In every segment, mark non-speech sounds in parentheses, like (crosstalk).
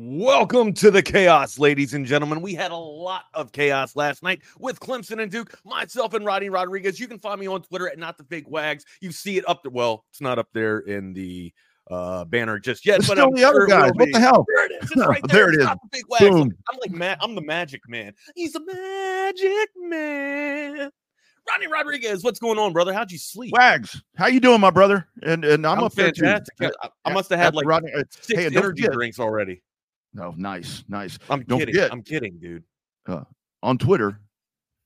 Welcome to the chaos, ladies and gentlemen. We had a lot of chaos last night with Clemson and Duke, myself and Rodney Rodriguez. You can find me on Twitter at not the fake wags. You see it up there. Well, it's not up there in the uh, banner just yet. It's but still I'm the sure it guys. What the hell? There it is. It's right (laughs) there. There it It's is. the. Boom. I'm like ma- I'm the magic man. He's a magic man. Rodney Rodriguez, what's going on, brother? How'd you sleep? Wags, how you doing, my brother? And and I'm, I'm up there too. fantastic. I, I must have had After like Rodney- uh, six hey, energy forget- drinks already. No, nice, nice. I'm Don't kidding. forget- I'm kidding, dude. Uh, on Twitter,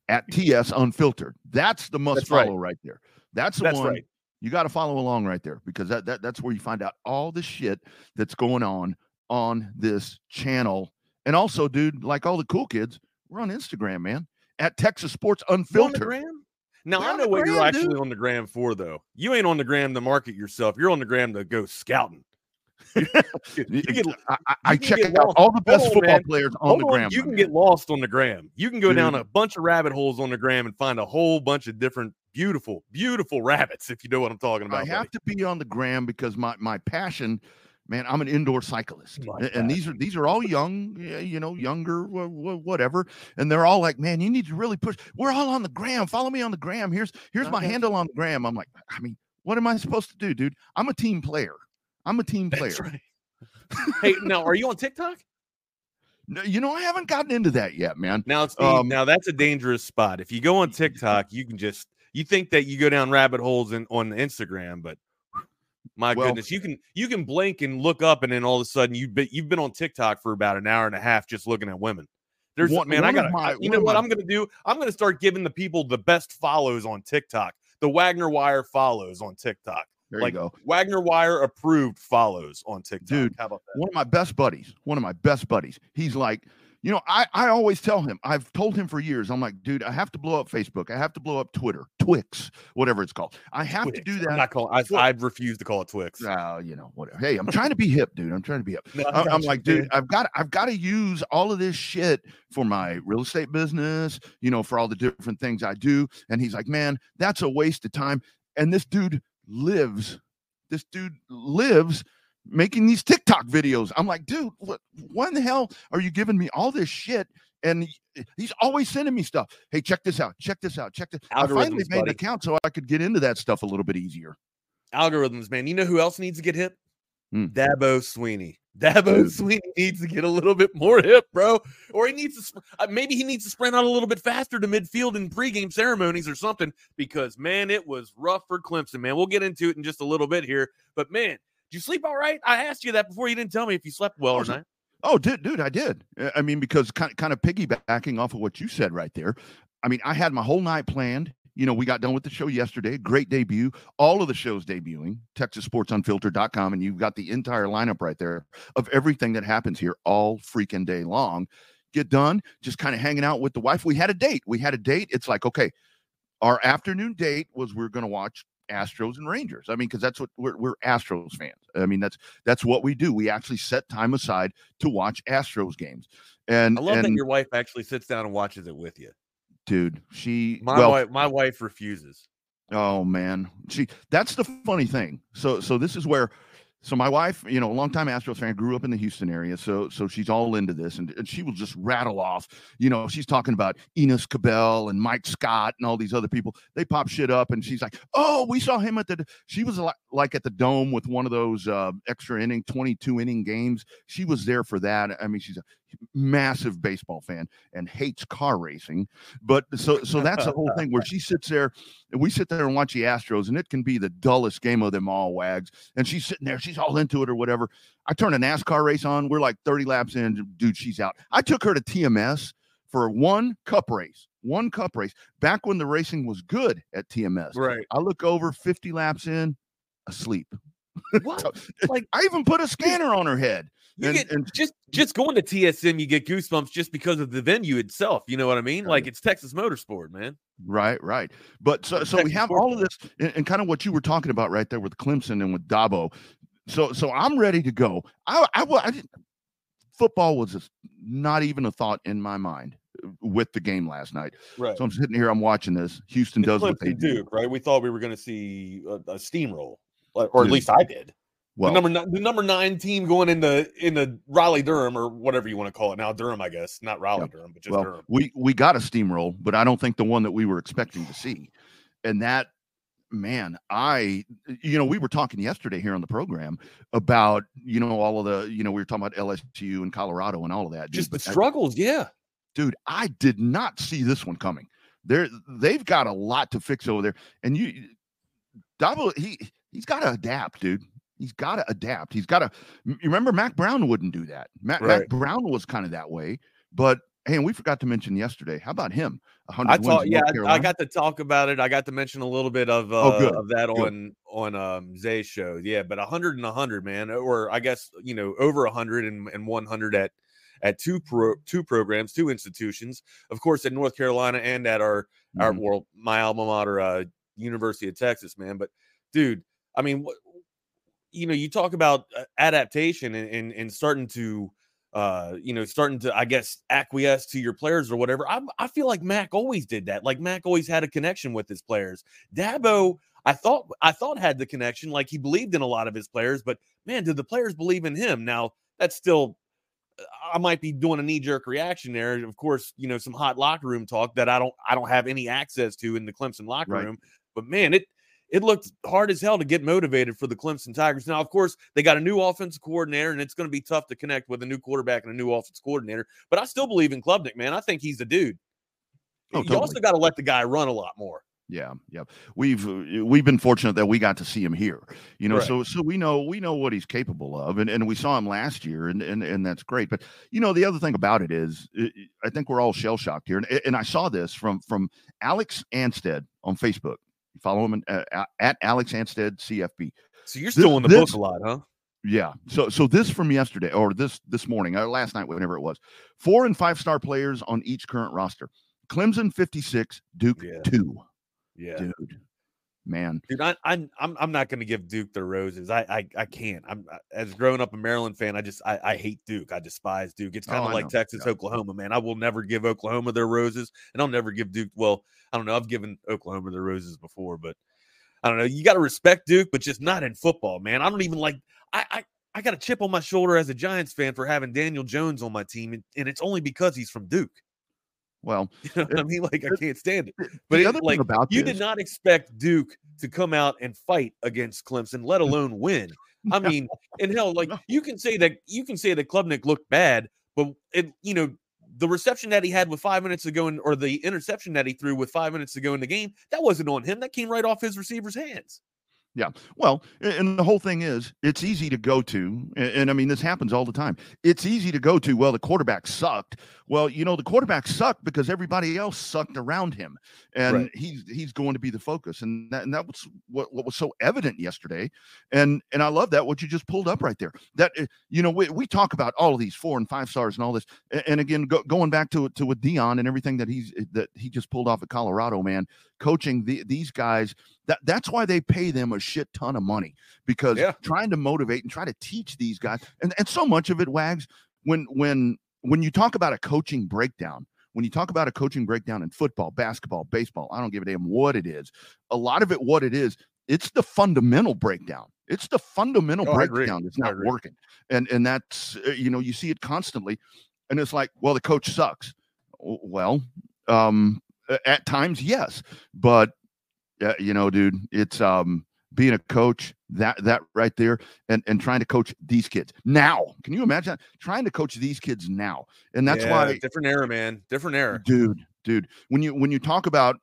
at TS Unfiltered. That's the must That's follow right. there. That's the That's one. right. You got to follow along right there because that, that that's where you find out all the shit that's going on on this channel. And also, dude, like all the cool kids, we're on Instagram, man. At Texas Sports You on the Unfiltered. gram? Now We're I know what you're actually dude. on the gram for, though. You ain't on the gram to market yourself. You're on the gram to go scouting. You get- I, I, check out all the best on, football man. players on hold the on, gram. You can get lost on the gram. You can go down a bunch of rabbit holes on the gram and find a whole bunch of different beautiful, beautiful rabbits. If you know what I'm talking about. I have to be on the gram because my my passion, man. I'm an indoor cyclist, My and these are these are all young, you know, younger, wha- wha- whatever, and they're all like, man, you need to really push. We're all on the gram. Follow me on the gram. Here's here's my Okay. handle on the gram. I'm like, I mean, what am I supposed to do, dude? I'm a team player. I'm a team player. Right. (laughs) hey, now are you on TikTok? No, you know, I haven't gotten into that yet, man. Now it's the, Um, now that's a dangerous spot. If you go on (laughs) TikTok, you can just you think that you go down rabbit holes in, on Instagram, but my Well- goodness, you can you can blink and look up, and then all of a sudden you've been you've been on TikTok for about an hour and a half just looking at women. There's One- man, I one of got my- you know what my- I'm gonna do? I'm gonna start giving the people the best follows on TikTok, the Wagner Wire follows on TikTok, There like you go. Wagner Wire approved follows on TikTok. Dude, how about that? one of my best buddies, one of my best buddies. He's like, you know, I, I always tell him, I've told him for years, I'm like, dude, I have to blow up Facebook. I have to blow up Twitter, Twix, whatever it's called. I have to Twix. do I'm that. not calling. I. I refuse to call it Twix. Uh, you know, whatever. Hey, I'm trying to be hip, dude. I'm trying to be hip. (laughs) No, I I'm like, dude, I've got I've got to use all of this shit for my real estate business, you know, for all the different things I do. And he's like, man, that's a waste of time. And this dude lives, this dude lives making these TikTok videos. I'm like, dude, what why in the hell are you giving me all this shit? And he- he's always sending me stuff. Hey, check this out. Check this out. Check this. I finally Algorithms, made an account so I could get into that stuff a little bit easier. algorithms, man. You know who else needs to get hip? Hmm. Dabo Swinney. Dabo. Swinney needs to get a little bit more hip, bro. Or he needs to uh, maybe he needs to sprint out a little bit faster to midfield in pregame ceremonies or something. Because man, it was rough for Clemson, man. We'll get into it in just a little bit here. But man, did you sleep all right? I asked you that before. You didn't tell me if you slept well or Oh, not. Oh, dude, dude, I did. Uh, I mean, because kind kind of piggybacking off of what you said right there. I mean, I had my whole night planned. You know, we got done with the show yesterday. Great debut. All of the shows debuting. TexasSportsUnfiltered.com, and you've got the entire lineup right there of everything that happens here all freaking day long. Get done, just kind of hanging out with the wife. We had a date. We had a date. It's like, okay, our afternoon date was we're going to watch Astros and Rangers. I mean, because that's what we're, we're Astros fans. I mean, that's that's what we do. We actually set time aside to watch Astros games. And I love and that your wife actually sits down and watches it with you. Dude, she My well, wife, my wife refuses. Oh man, she that's the funny thing. So so this is where so my wife, you know, a longtime Astros fan, grew up in the Houston area. So so she's all into this, and, and she will just rattle off. You know, she's talking about Enos Cabell and Mike Scott and all these other people. They pop shit up, and she's like, "Oh, we saw him at the." She was like, like at the dome with one of those uh, extra inning, twenty-two inning games. She was there for that. I mean, she's a massive baseball fan and hates car racing. But (laughs) so so that's the whole thing where she sits there and we sit there and watch the Astros, and it can be the dullest game of them all, wags. And she's sitting there, she's all into it or whatever. I turn a NASCAR race on. We're like 30 laps in, dude, she's out. I took her to TMS for one cup race, one cup race back when the racing was good at TMS. Right. I look over 50 laps in, asleep. (laughs) What? Like- I even put a scanner on her head. You And- get and- just just going to TSM, you get goosebumps just because of the venue itself. You know what I mean? Like it's Texas Motorsport, man. Right, right. But so so we have sports all of this and, and kind of what you were talking about right there with Clemson and with Dabo. So so I'm ready to go. I I, I didn't, football was just not even a thought in my mind uh, with the game last night. Right. So I'm sitting here, I'm watching this. Houston does what they Clemson do. Right? We thought we were going to see a, a steamroll, or or at Dude. least I did. Well, the number nine, the number nine team going into into Raleigh Durham or whatever you want to call it now Durham, I guess, not Raleigh Yeah. Durham, but just well, Durham. we we got a steamroll, but I don't think the one that we were expecting to see. And that, man, I, you know, we were talking yesterday here on the program about, you know, all of the, you know, we were talking about LSU and Colorado and all of that. dude, Just the but I- struggles, yeah. dude, I did not see this one coming. They're they've got a lot to fix over there, and you, Dabo, he he's got to adapt, dude. He's got to adapt. He's got to. You remember, Mack Brown wouldn't do that. Mack, Mack Brown was kind of that way, but hey, and we forgot to mention yesterday. How about him? I talk, yeah, I, got to talk about it. I got to mention a little bit of uh, Oh, of that good. on on um Zay's show. Yeah, but 100 and 100, man, or I guess you know over 100 and, and 100 at at two pro two programs, two institutions, of course, at North Carolina and at our our Mhm. well, my alma mater, uh, University of Texas, man. But dude, I mean, what you know, you talk about uh, adaptation and, and and starting to uh you know starting to i guess acquiesce to your players or whatever i i feel like mack always did that like mack always had a connection with his players dabo i thought i thought had the connection like he believed in a lot of his players but man did the players believe in him now that's still i might be doing a knee-jerk reaction there of course you know some hot locker room talk that i don't i don't have any access to in the clemson locker Right. room but man it it looked hard as hell to get motivated for the Clemson Tigers. Now, of course, they got a new offensive coordinator, and it's going to be tough to connect with a new quarterback and a new offensive coordinator. But I still believe in Klubnik, man. I think he's a dude. Oh, you also got to let the guy run a lot more. Yeah, yeah. We've uh, we've been fortunate that we got to see him here. You know, Right. so so we know we know what he's capable of, and, and we saw him last year, and, and and that's great. But you know, the other thing about it is, uh, I think we're all shell shocked here, and and I saw this from from Alex Anstead on Facebook. Follow him uh, at, at Alex Anstead CFB. So you're still in the this- book a lot, huh? Yeah. So so this from yesterday or this this morning or last night, whenever it was, four and five star players on each current roster. Clemson fifty six, Duke Yeah. two. Yeah, Dude, man. dude. I, I, I'm I'm not going to give Duke the roses. I I, I can't. I'm I- as growing up a Maryland fan. I just I, I hate Duke. I despise Duke. It's Oh, kind of I like know. Texas, Yeah. Oklahoma, man. I will never give Oklahoma their roses, and I'll never give Duke. Well, I don't know. I've given Oklahoma their roses before, but I don't know. You got to respect Duke, but just not in football, man. I don't even like. I I. I got a chip on my shoulder as a Giants fan for having Daniel Jones on my team, and, and it's only because he's from Duke. Well, (laughs) You know what I mean? Like I can't stand it. the But it, other thing like about you this, did not expect Duke to come out and fight against Clemson, let (laughs) alone win. I mean, and hell, like you can say that you can say that Klubnik looked bad, but it, you know, the reception that he had with five minutes ago, in, or the interception that he threw with five minutes to go in the game, that wasn't on him. That came right off his receiver's hands. Yeah. Well, and the whole thing is, it's easy to go to, and, and I mean, this happens all the time. It's easy to go to. Well, the quarterback sucked. Well, you know, the quarterback sucked because everybody else sucked around him, and Right. he's he's going to be the focus, and that and that was what what was so evident yesterday, and and I love that what you just pulled up right there. That uh, you know, we, we talk about all of these four and five stars and all this, a- and again, go, going back to to with Deion and everything that he's that he just pulled off at Colorado, man, coaching the, these guys that that's why they pay them a shit ton of money because Yeah. trying to motivate and try to teach these guys and, and so much of it wags when when when you talk about a coaching breakdown when you talk about a coaching breakdown in football basketball baseball i don't give a damn what it is a lot of it what it is it's the fundamental breakdown. It's the fundamental Oh, breakdown that's not working. And and that's uh, you know you see it constantly and it's like well the coach sucks. Well um at times yes but uh, you know dude it's um being a coach that that right there and and trying to coach these kids now. Can you imagine trying to coach these kids now. And that's Yeah, why different era, man. Different era. dude dude. When you when you talk about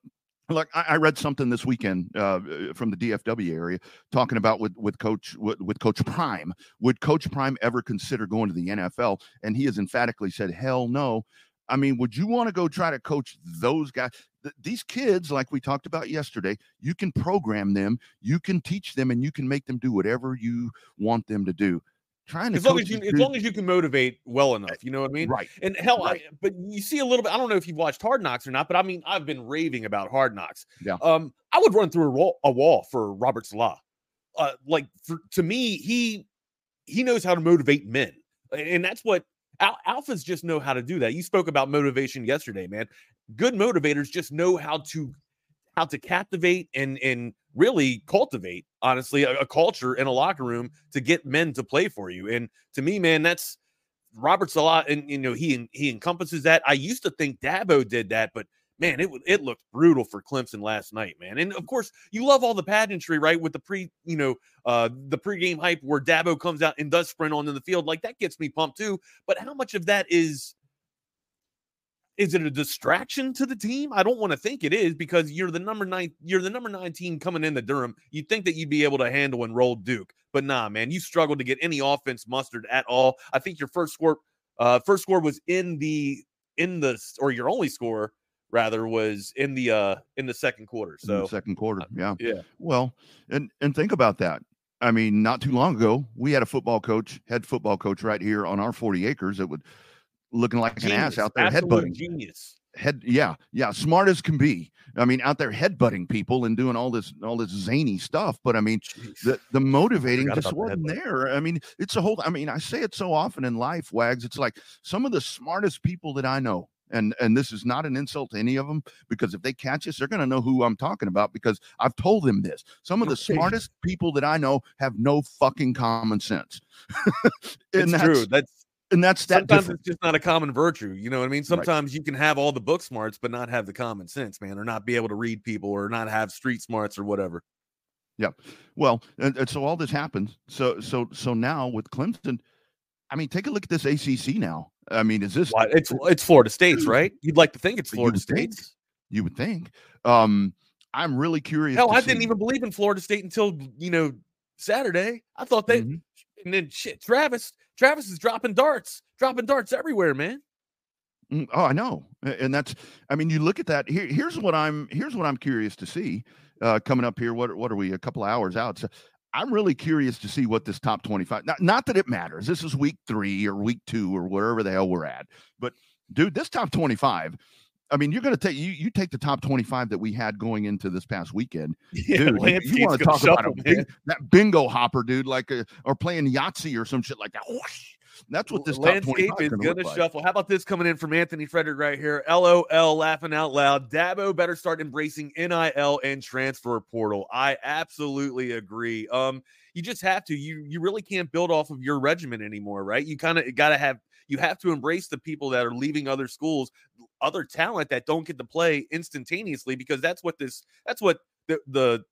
like I, I read something this weekend uh, from the DFW area talking about with with coach with, with coach Prime. Would coach Prime ever consider going to the NFL and he has emphatically said hell no I mean would you want to go try to coach those guys Th- these kids like we talked about yesterday you can program them you can teach them and you can make them do whatever you want them to do trying to As long as you, as long as you can motivate well enough, you know what I mean. right And hell, Right. I, but you see a little bit. I don't know if you've watched Hard Knocks or not, but I mean, I've been raving about Hard Knocks. Yeah. Um, I would run through a wall, a wall for Robert Salah. Uh, like for to me, he he knows how to motivate men, and that's what al- alphas just know how to do that. You spoke about motivation yesterday, man. Good motivators just know how to how to captivate and and really cultivate honestly a, a culture in a locker room to get men to play for you. And to me, man, that's Robert's a lot, and you know he he encompasses that. I used to think Dabo did that, but man, it it looked brutal for Clemson last night, man. And of course, you love all the pageantry, right? With the pre, you know, uh, the pregame hype where Dabo comes out and does sprint onto the field, like that gets me pumped too. But how much of that is is it a distraction to the team? I don't want to think it is because you're the number nine, you're the number nine team coming into Durham. You'd think that you'd be able to handle and roll Duke, but nah, man, you struggled to get any offense mustered at all. I think your first score, uh, first score was in the in the or your only score rather was in the uh in the second quarter. So second quarter, yeah, yeah. Well, and and think about that. I mean, not too long ago, we had a football coach, head football coach, right here on our forty acres that would looking like genius. an ass out there Absolute headbutting. Genius. Head, yeah, yeah, smart as can be. I mean, out there headbutting people and doing all this, all this zany stuff. But I mean, Jeez. the the motivating just wasn't headbutt. there. I mean, it's a whole. I mean, I say it so often in life, Wags. It's like some of the smartest people that I know. And and this is not an insult to any of them because if they catch us, they're going to know who I'm talking about because I've told them this. Some of the smartest people that I know have no fucking common sense. (laughs) It's and that's true. That's and that's that sometimes different. it's just not a common virtue. You know what I mean? Sometimes you can have all the book smarts, but not have the common sense, man, or not be able to read people, or not have street smarts, or whatever. Yeah. Well, and, and so all this happens. So so so now with Clemson, I mean, take a look at this ACC now. I mean, is this It's it's Florida State's, (clears throat) right? You'd like to think it's You Florida would think. State's. you would think? Um, I'm really curious. Hell, I didn't even believe in Florida State until you know Saturday. I thought they Mhm. and then shit. Travis, Travis is dropping darts, dropping darts everywhere, man. Mm, Oh, I know, and that's. I mean, you look at that. Here, here's what I'm. Here's what I'm curious to see. Uh, coming up here, what what are we? A couple of hours out. So I'm really curious to see what this top 25. Not, not that it matters. This is week three or week two or wherever the hell we're at. But dude, this top 25. I mean, you're going to take you you take the top 25 that we had going into this past weekend. (laughs) Yeah, dude, you- you, want to talk about a that bingo hopper, dude, like a, or playing Yahtzee or some shit like that. Whoosh. That's what this landscape is gonna going to like. shuffle. How about this coming in from Anthony Frederick right here? LOL, laughing out loud. Dabo better start embracing NIL and transfer portal. I absolutely agree. Um, you just have to. You you really can't build off of your regimen anymore, right? You kind of got to have. You have to embrace the people that are leaving other schools, other talent that don't get to play instantaneously, because that's what this. That's what the the.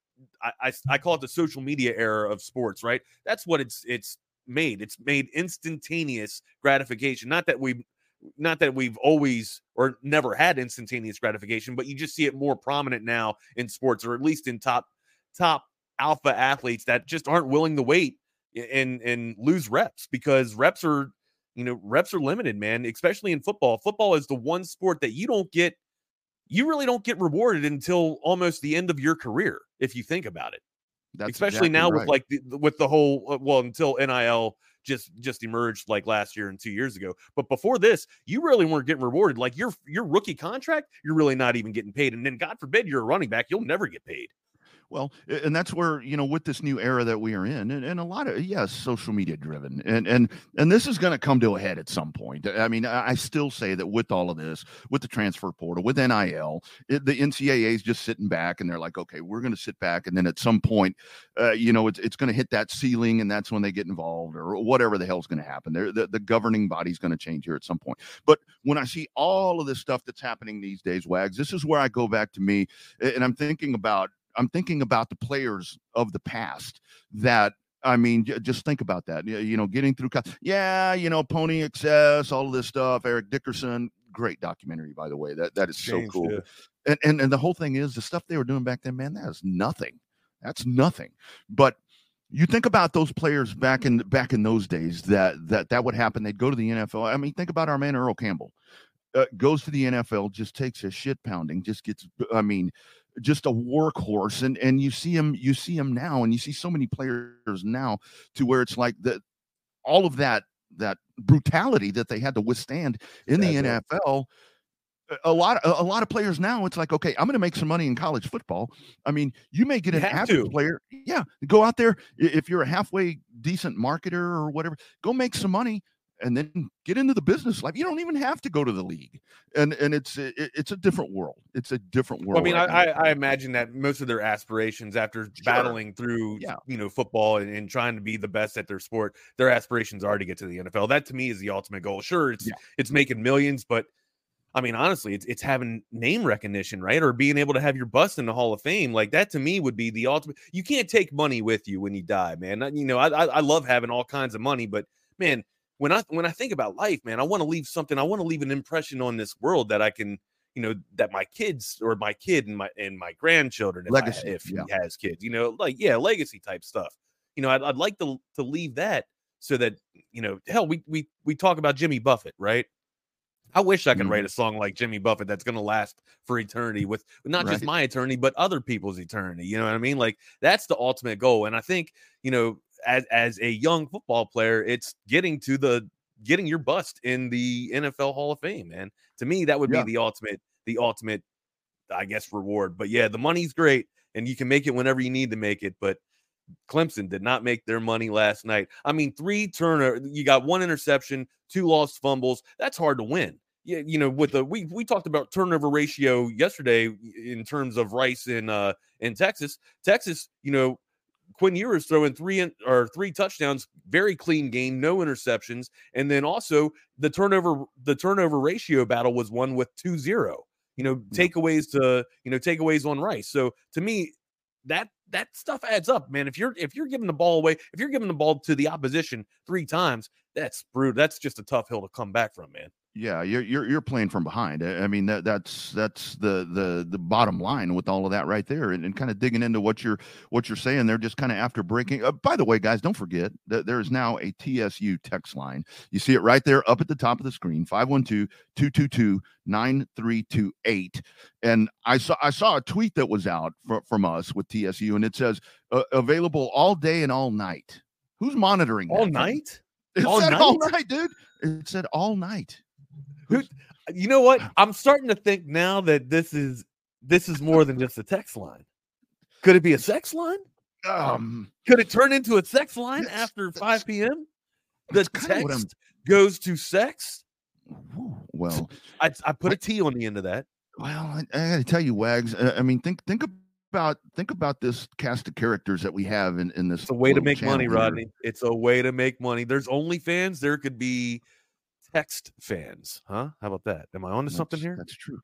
I, I, I call it the social media era of sports, right? That's what it's it's made. It's made instantaneous gratification. Not that we not that we've always or never had instantaneous gratification, but you just see it more prominent now in sports, or at least in top top alpha athletes that just aren't willing to wait and and lose reps because reps are you know reps are limited, man. Especially in football. Football is the one sport that you don't get you really don't get rewarded until almost the end of your career if you think about it That's especially exactly now with like the, the- with the whole uh, well until NIL just just emerged like last year and two years ago. But before this, you really weren't getting rewarded. Like your your rookie contract, you're really not even getting paid. And then God forbid you're a running back, you'll never get paid. Well, and that's where you know with this new era that we are in, and, and a lot of yes, social media driven, and and and this is going to come to a head at some point. I mean, I still say that with all of this, with the transfer portal, with NIL, it, the NCAA is just sitting back, and they're like, okay, we're going to sit back, and then at some point, uh, you know, it's it's going to hit that ceiling, and that's when they get involved, or whatever the hell's going to happen. They're, the the governing body's going to change here at some point. But when I see all of this stuff that's happening these days, Wags, this is where I go back to me, and I'm thinking about I'm thinking about the players of the past that I mean, just think about that. You know, getting through. Yeah, you know, Pony Excess, all of this stuff. Eric Dickerson, great documentary, by the way. That that is so cool. yeah. And, and and the whole thing is the stuff they were doing back then, man. That is nothing. That's nothing. But you think about those players back in back in those days that that that would happen. They'd go to the NFL. I mean, think about our man Earl Campbell. Uh, goes to the NFL, just takes a shit pounding, just gets. I mean, just a workhorse and and you see him you see him now and you see so many players now to where it's like that all of that that brutality that they had to withstand in the Exactly. NFL a- lot a lot of players now it's like okay i'm going to make some money in college football i mean you may get an average to. player yeah go out there if you're a halfway decent marketer or whatever go make some money and then get into the business life. You don't even have to go to the league, and and it's it, it's a different world. It's a different world. Well, I mean, right I, I, I, imagine that most of their aspirations after sure. battling through yeah. you know football and, and, trying to be the best at their sport, their aspirations are to get to the NFL. That to me is the ultimate goal. Sure, it's yeah. it's making millions, but I mean, honestly, it's it's having name recognition, right? Or being able to have your bust in the Hall of Fame. Like that to me would be the ultimate. You can't take money with you when you die, man. You know, I I love having all kinds of money, but man, when I when I think about life, man, I want to leave something. I want to leave an impression on this world that I can, you know, that my kids or my kid and my and my grandchildren, if, legacy, I, if yeah. he has kids, you know, like yeah, legacy type stuff. You know, I'd, I'd like to to leave that so that you know, hell, we we we talk about Jimmy Buffett, right? I wish I could mm-hmm. write a song like Jimmy Buffett that's going to last for eternity with not right. just my eternity, but other people's eternity. You know what I mean? Like that's the ultimate goal. And I think, you know, as as a young football player, it's getting to the getting your bust in the NFL Hall of Fame, man. To me, that would yeah. be the ultimate, the ultimate, I guess, reward. But yeah, the money's great and you can make it whenever you need to make it. But Clemson did not make their money last night. I mean, three turner, you got one interception, two lost fumbles. That's hard to win. You, you know, with the we we talked about turnover ratio yesterday in terms of Rice in uh in Texas. Texas, you know, Quinn Ewers throwing three in, or three touchdowns, very clean game, no interceptions, and then also the turnover the turnover ratio battle was won with 2-0. You know, takeaways to you know takeaways on Rice. So to me, that that stuff adds up, man. If you're if you're giving the ball away, if you're giving the ball to the opposition three times, that's brutal. That's just a tough hill to come back from, man. Yeah, you're you're you're playing from behind. I mean that that's that's the the the bottom line with all of that right there, and, and kind of digging into what you're what you're saying. They're just kind of after breaking. Uh, by the way, guys, don't forget that there is now a TSU text line. You see it right there up at the top of the screen 512-222-9328. And I saw I saw a tweet that was out for, from us with TSU, and it says uh, available all day and all night. Who's monitoring all night? It all said night? all night, dude. It said all night. Who, you know what? (laughs) I'm starting to think now that this is this is more than just a text line. Could it be a sex line? Um, could it turn into a sex line after 5 p.m.? The text goes to sex. Well, I, I put a T on the end of that. Well, I, I got to tell you, Wags. Uh, I mean, think think about think about this cast of characters that we have in in this. It's a way to make money, here. Rodney. It's a way to make money. There's OnlyFans. There could be text fans, huh? How about that? Am I on to something here? That's true.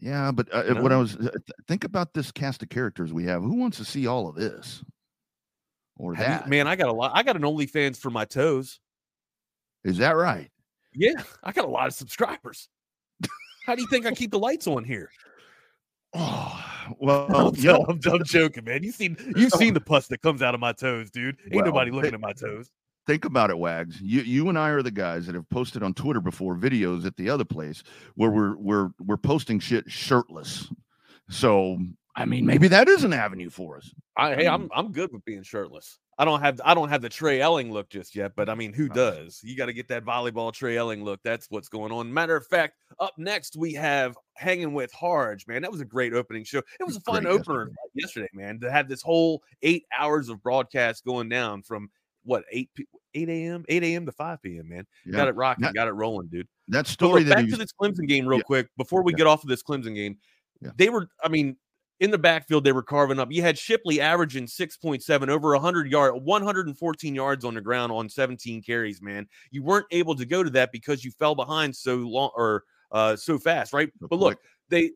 Yeah, but uh, no. what I was uh, think about this cast of characters we have. Who wants to see all of this? Or have that? You, man, I got a lot. I got an OnlyFans for my toes. Is that right? Yeah, I got a lot of subscribers. How do you think I keep the lights on here? Oh, (laughs) well, I'm, yo, I'm, I'm, joking, man. You seen (laughs) you seen the pus that comes out of my toes, dude. Ain't well, nobody looking at my toes think about it, Wags. You you and I are the guys that have posted on Twitter before videos at the other place where we're we're we're posting shit shirtless. So I mean, maybe that is an avenue for us. I, hey, I'm I'm good with being shirtless. I don't have I don't have the Trey Elling look just yet, but I mean, who uh, does? You got to get that volleyball Trey Elling look. That's what's going on. Matter of fact, up next we have hanging with Harge. Man, that was a great opening show. It was a fun great opener yesterday. yesterday, man. To have this whole eight hours of broadcast going down from what eight 8 a.m. 8 a.m. to 5 p.m. Man, yeah. got it rocking, that, got it rolling, dude. That story. Look, that back to this Clemson game real yeah. quick before we yeah. get off of this Clemson game. They were, I mean, in the backfield they were carving up. You had Shipley averaging 6.7 over 100 yard, 114 yards on the ground on 17 carries. Man, you weren't able to go to that because you fell behind so long or uh, so fast, right? But look, they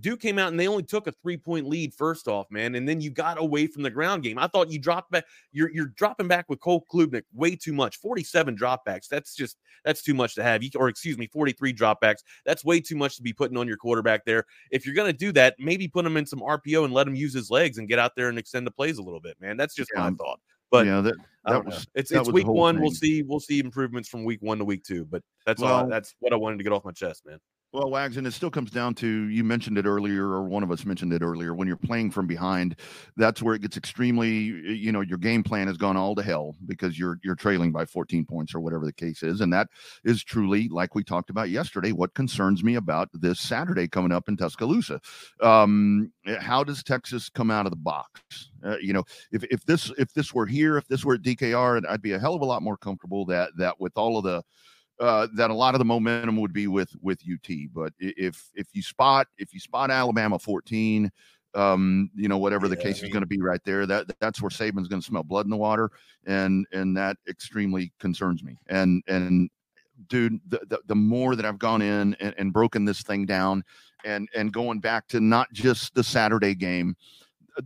Duke came out and they only took a three point lead first off, man, and then you got away from the ground game. I thought you dropped back. You're you're dropping back with Cole Klubnik way too much. Forty seven dropbacks. That's just that's too much to have. You or excuse me, forty three dropbacks. That's way too much to be putting on your quarterback there. If you're gonna do that, maybe put him in some RPO and let him use his legs and get out there and extend the plays a little bit, man. That's just yeah. my thought. But yeah, that, that was it's that it's was week one. Thing. We'll see we'll see improvements from week one to week two. But that's well, all. That's what I wanted to get off my chest, man. Well, Wags, and it still comes down to you mentioned it earlier, or one of us mentioned it earlier. When you're playing from behind, that's where it gets extremely. You know, your game plan has gone all to hell because you're you're trailing by 14 points or whatever the case is, and that is truly, like we talked about yesterday, what concerns me about this Saturday coming up in Tuscaloosa. Um, how does Texas come out of the box? Uh, you know, if if this if this were here, if this were at DKR, I'd be a hell of a lot more comfortable that that with all of the uh, that a lot of the momentum would be with with UT. But if if you spot if you spot Alabama 14, um, you know whatever the Yeah, case I is going to be right there, that that's where Saban's going to smell blood in the water, and and that extremely concerns me. And and dude, the the, the more that I've gone in and, and broken this thing down, and and going back to not just the Saturday game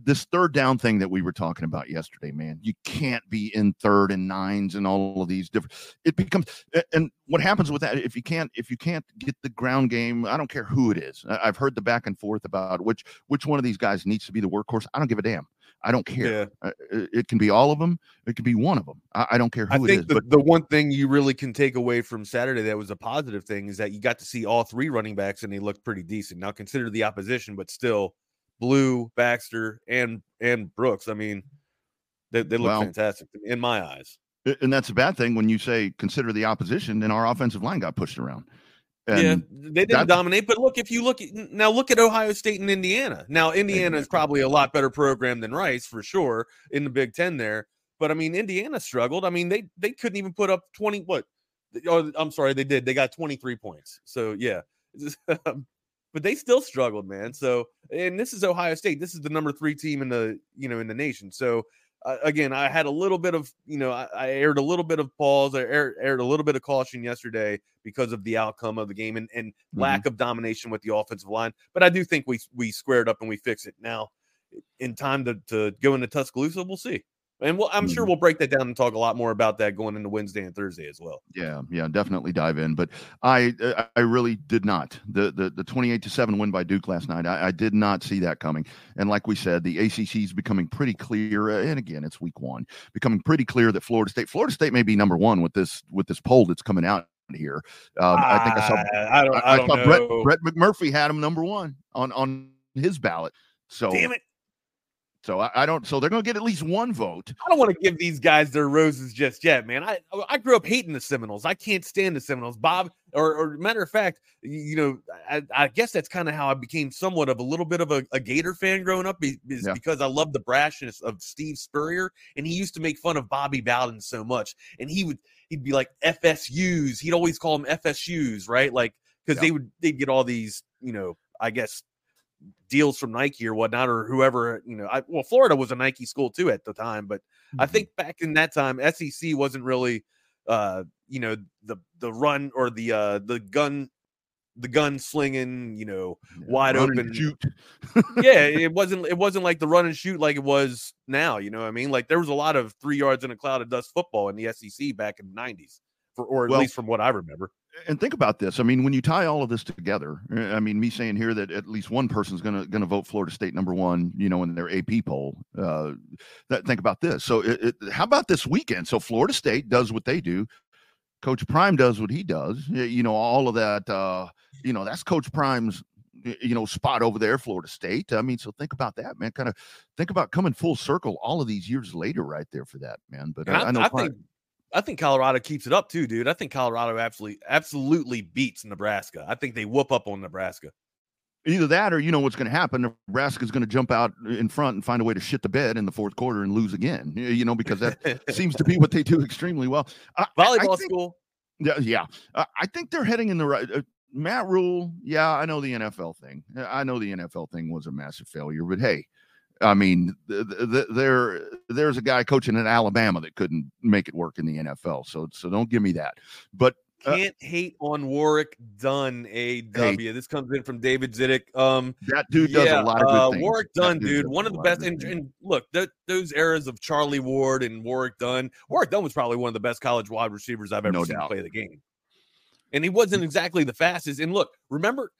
this third down thing that we were talking about yesterday, man, you can't be in third and nines and all of these different. It becomes and what happens with that if you can't if you can't get the ground game, I don't care who it is. I- I've heard the back and forth about which which one of these guys needs to be the workhorse. I don't give a damn. I don't care. Yeah. Uh, It it can be all of them. It could be one of them. I, I don't care I who it is. think the, But the one thing you really can take away from Saturday that was a positive thing is that you got to see all three running backs and they looked pretty decent. Now consider the opposition, but still Blue, Baxter, and and Brooks. I mean, they, they look Well- fantastic in my eyes. and that's a bad thing when you say consider the opposition. And our offensive line got pushed around. yeah, And they didn't that's- dominate, but look, if you look at now, look at Ohio State and Indiana. Now, Indiana is probably a lot better program than Rice for sure in the Big Ten there. But I mean, Indiana struggled. I mean, they they couldn't even put up twenty. What? Oh, I'm sorry, they did. They got 23 points. So yeah, (laughs) um, but they still struggled, man. So and this is Ohio State. This is the number three team in the you know in the nation. So uh, again, I had a little bit of you know I, I aired a little bit of pause. I aired, aired a little bit of caution yesterday because of the outcome of the game and, and Mhm. lack of domination with the offensive line. But I do think we we squared up and we fix it now. In time to, to go into Tuscaloosa, we'll see. And we'll, I'm sure Mhm. we'll break that down and talk a lot more about that going into Wednesday and Thursday as well. Yeah, yeah, definitely dive in. But I, uh, I really did not the the the twenty eight to seven win by Duke last night. I, I did not see that coming. And like we said, the ACC is becoming pretty clear. uh, And again, it's week one, becoming pretty clear that Florida State, Florida State may be number one with this with this poll that's coming out here. Um, I think I saw I don't, I, I don't know. Brett Brett McMurphy had him number one on on his ballot. So Damn it. So I, I don't. So they're going to get at least one vote. I don't want to give these guys their roses just yet, man. I I grew up hating the Seminoles. I can't stand the Seminoles. Bob, or, or matter of fact, you know, I, I guess that's kind of how I became somewhat of a little bit of a, a Gator fan growing up, is Yeah. because I love the brashness of Steve Spurrier, and he used to make fun of Bobby Bowden so much, and he would he'd be like FSUs. He'd always call them FSUs, right? Like because Yeah. they would they'd get all these, you know, I guess deals from Nike or whatnot, or whoever, you know. I, well, Florida was a Nike school too at the time, but I Mm-hmm. think back in that time, SEC wasn't really, uh, you know, the the run or the uh the gun, the gun slinging, you know, wide open. shoot. yeah, (laughs) it wasn't it wasn't like the run and shoot like it was now. You know what I mean? Like there was a lot of three yards in a cloud of dust football in the SEC back in the '90s, for or at Well- least from what I remember. And think about this. I mean, when you tie all of this together, uh, I mean, me saying here that at least one person's going to going to vote Florida State number one, you know, in their AP poll. Uh, that think about this. So, it, it, how about this weekend? So, Florida State does what they do. Coach Prime does what he does. You know, all of that. Uh, you know, that's Coach Prime's. You know, spot over there, Florida State. I mean, so think about that, man. Kind of think about coming full circle all of these years later, right there for that, man. But I, I, know I think I think Colorado keeps it up too, dude. I think Colorado absolutely absolutely beats Nebraska. I think they whoop up on Nebraska. Either that, or you know what's going to happen. Nebraska's going to jump out in front and find a way to shit the bed in the fourth quarter and lose again. You know, because that (laughs) seems to be what they do extremely well. Volleyball think- school. yeah, yeah. Uh, I think they're heading in the right. Uh, Matt Rhule, yeah, I know the NFL thing. I know the NFL thing was a massive failure, but hey, I mean, th- th- th- there there's a guy coaching in Alabama that couldn't make it work in the NFL. So so don't give me that. But uh, Can't hate on Warrick Dunn, AW. This comes in from David Zidek. Um, that dude does yeah, a lot of good uh, things. Warrick Dunn, dude dude, one of the best. And, and look, th- those eras of Charlie Ward and Warrick Dunn. Warrick Dunn was probably one of the best college wide receivers I've ever No seen doubt. play the game. And he wasn't exactly the fastest. And look, remember,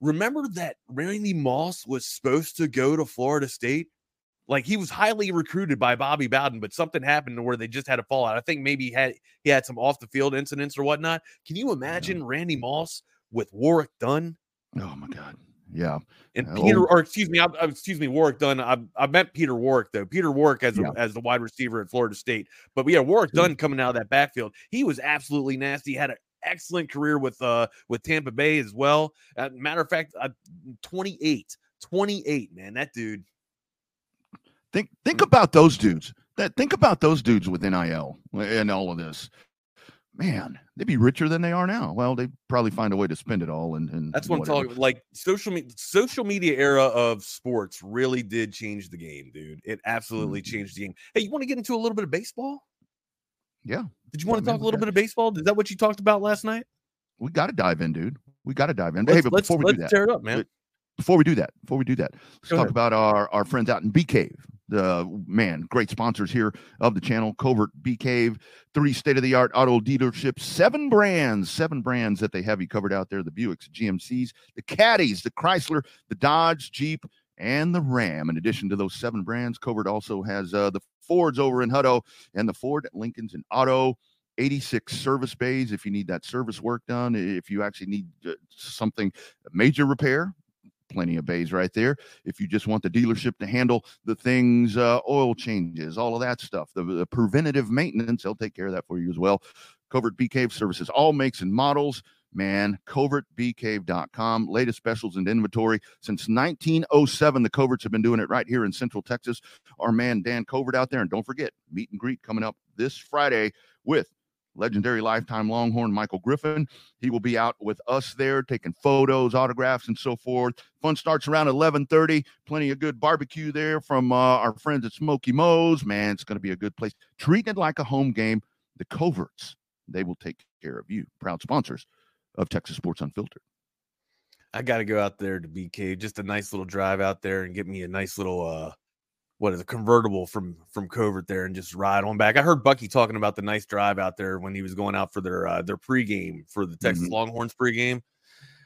remember that Randy Moss was supposed to go to Florida State. Like he was highly recruited by Bobby Bowden, but something happened to where they just had a fallout. I think maybe he had he had some off the field incidents or whatnot. Can you imagine Randy Moss with Warrick Dunn? oh my god, yeah. And Yeah, Peter, or excuse me, I, I- excuse me, Warrick Dunn. I, I meant Peter Warrick though. Peter Warrick as a, Yeah. as the wide receiver at Florida State. But yeah, Warrick Dunn coming out of that backfield, he was absolutely nasty. Had an excellent career with uh with Tampa Bay as well. Uh, matter of fact, uh, 28, 28, man, that dude. Think think about those dudes. That think about those dudes with NIL and all of this. man, they'd be richer than they are now. Well, they probably find a way to spend it all. And, and that's what whatever. I'm talking. Like social media, social media era of sports really did change the game, dude. It absolutely mm-hmm. changed the game. Hey, you want to get into a little bit of baseball? Yeah. Did you want to talk a little bit of baseball? Is that what you talked about last night? We got to dive in, dude. We got to dive in. Let's, hey, but before we do that, tear it up, man. Before we do that, before we do that, let's Go talk ahead. about our our friends out in Bee Cave the man, great sponsors here of the channel. Covert Bee Cave, three state of the art auto dealerships, seven brands, seven brands that they have you covered out there the Buicks, GMCs, the Caddies, the Chrysler, the Dodge, Jeep, and the Ram. In addition to those seven brands, Covert also has uh, the Fords over in Hutto and the Ford Lincolns and Auto. 86 service bays if you need that service work done. If you actually need uh, something major repair, plenty of bays right there. If you just want the dealership to handle the things, uh, oil changes, all of that stuff, the, the preventative maintenance, they'll take care of that for you as well. Covert Bee Cave services, all makes and models. Man, covertbeecave.com. Latest specials and inventory. Since 1907, the Coverts have been doing it right here in Central Texas. Our man Dan Covert out there. And don't forget, meet and greet coming up this Friday with legendary lifetime Longhorn Michael Griffin. He will be out with us there, taking photos, autographs, and so forth. Fun starts around 11:30. Plenty of good barbecue there from uh, our friends at Smoky Mo's. Man, it's going to be a good place. Treating it like a home game. The Coverts, they will take care of you. Proud sponsors of Texas Sports Unfiltered. I got to go out there to BK. Just a nice little drive out there and get me a nice little uh what is a convertible from from Covert there and just ride on back. I heard Bucky talking about the nice drive out there when he was going out for their uh, their pregame for the Texas mm-hmm. Longhorns pregame.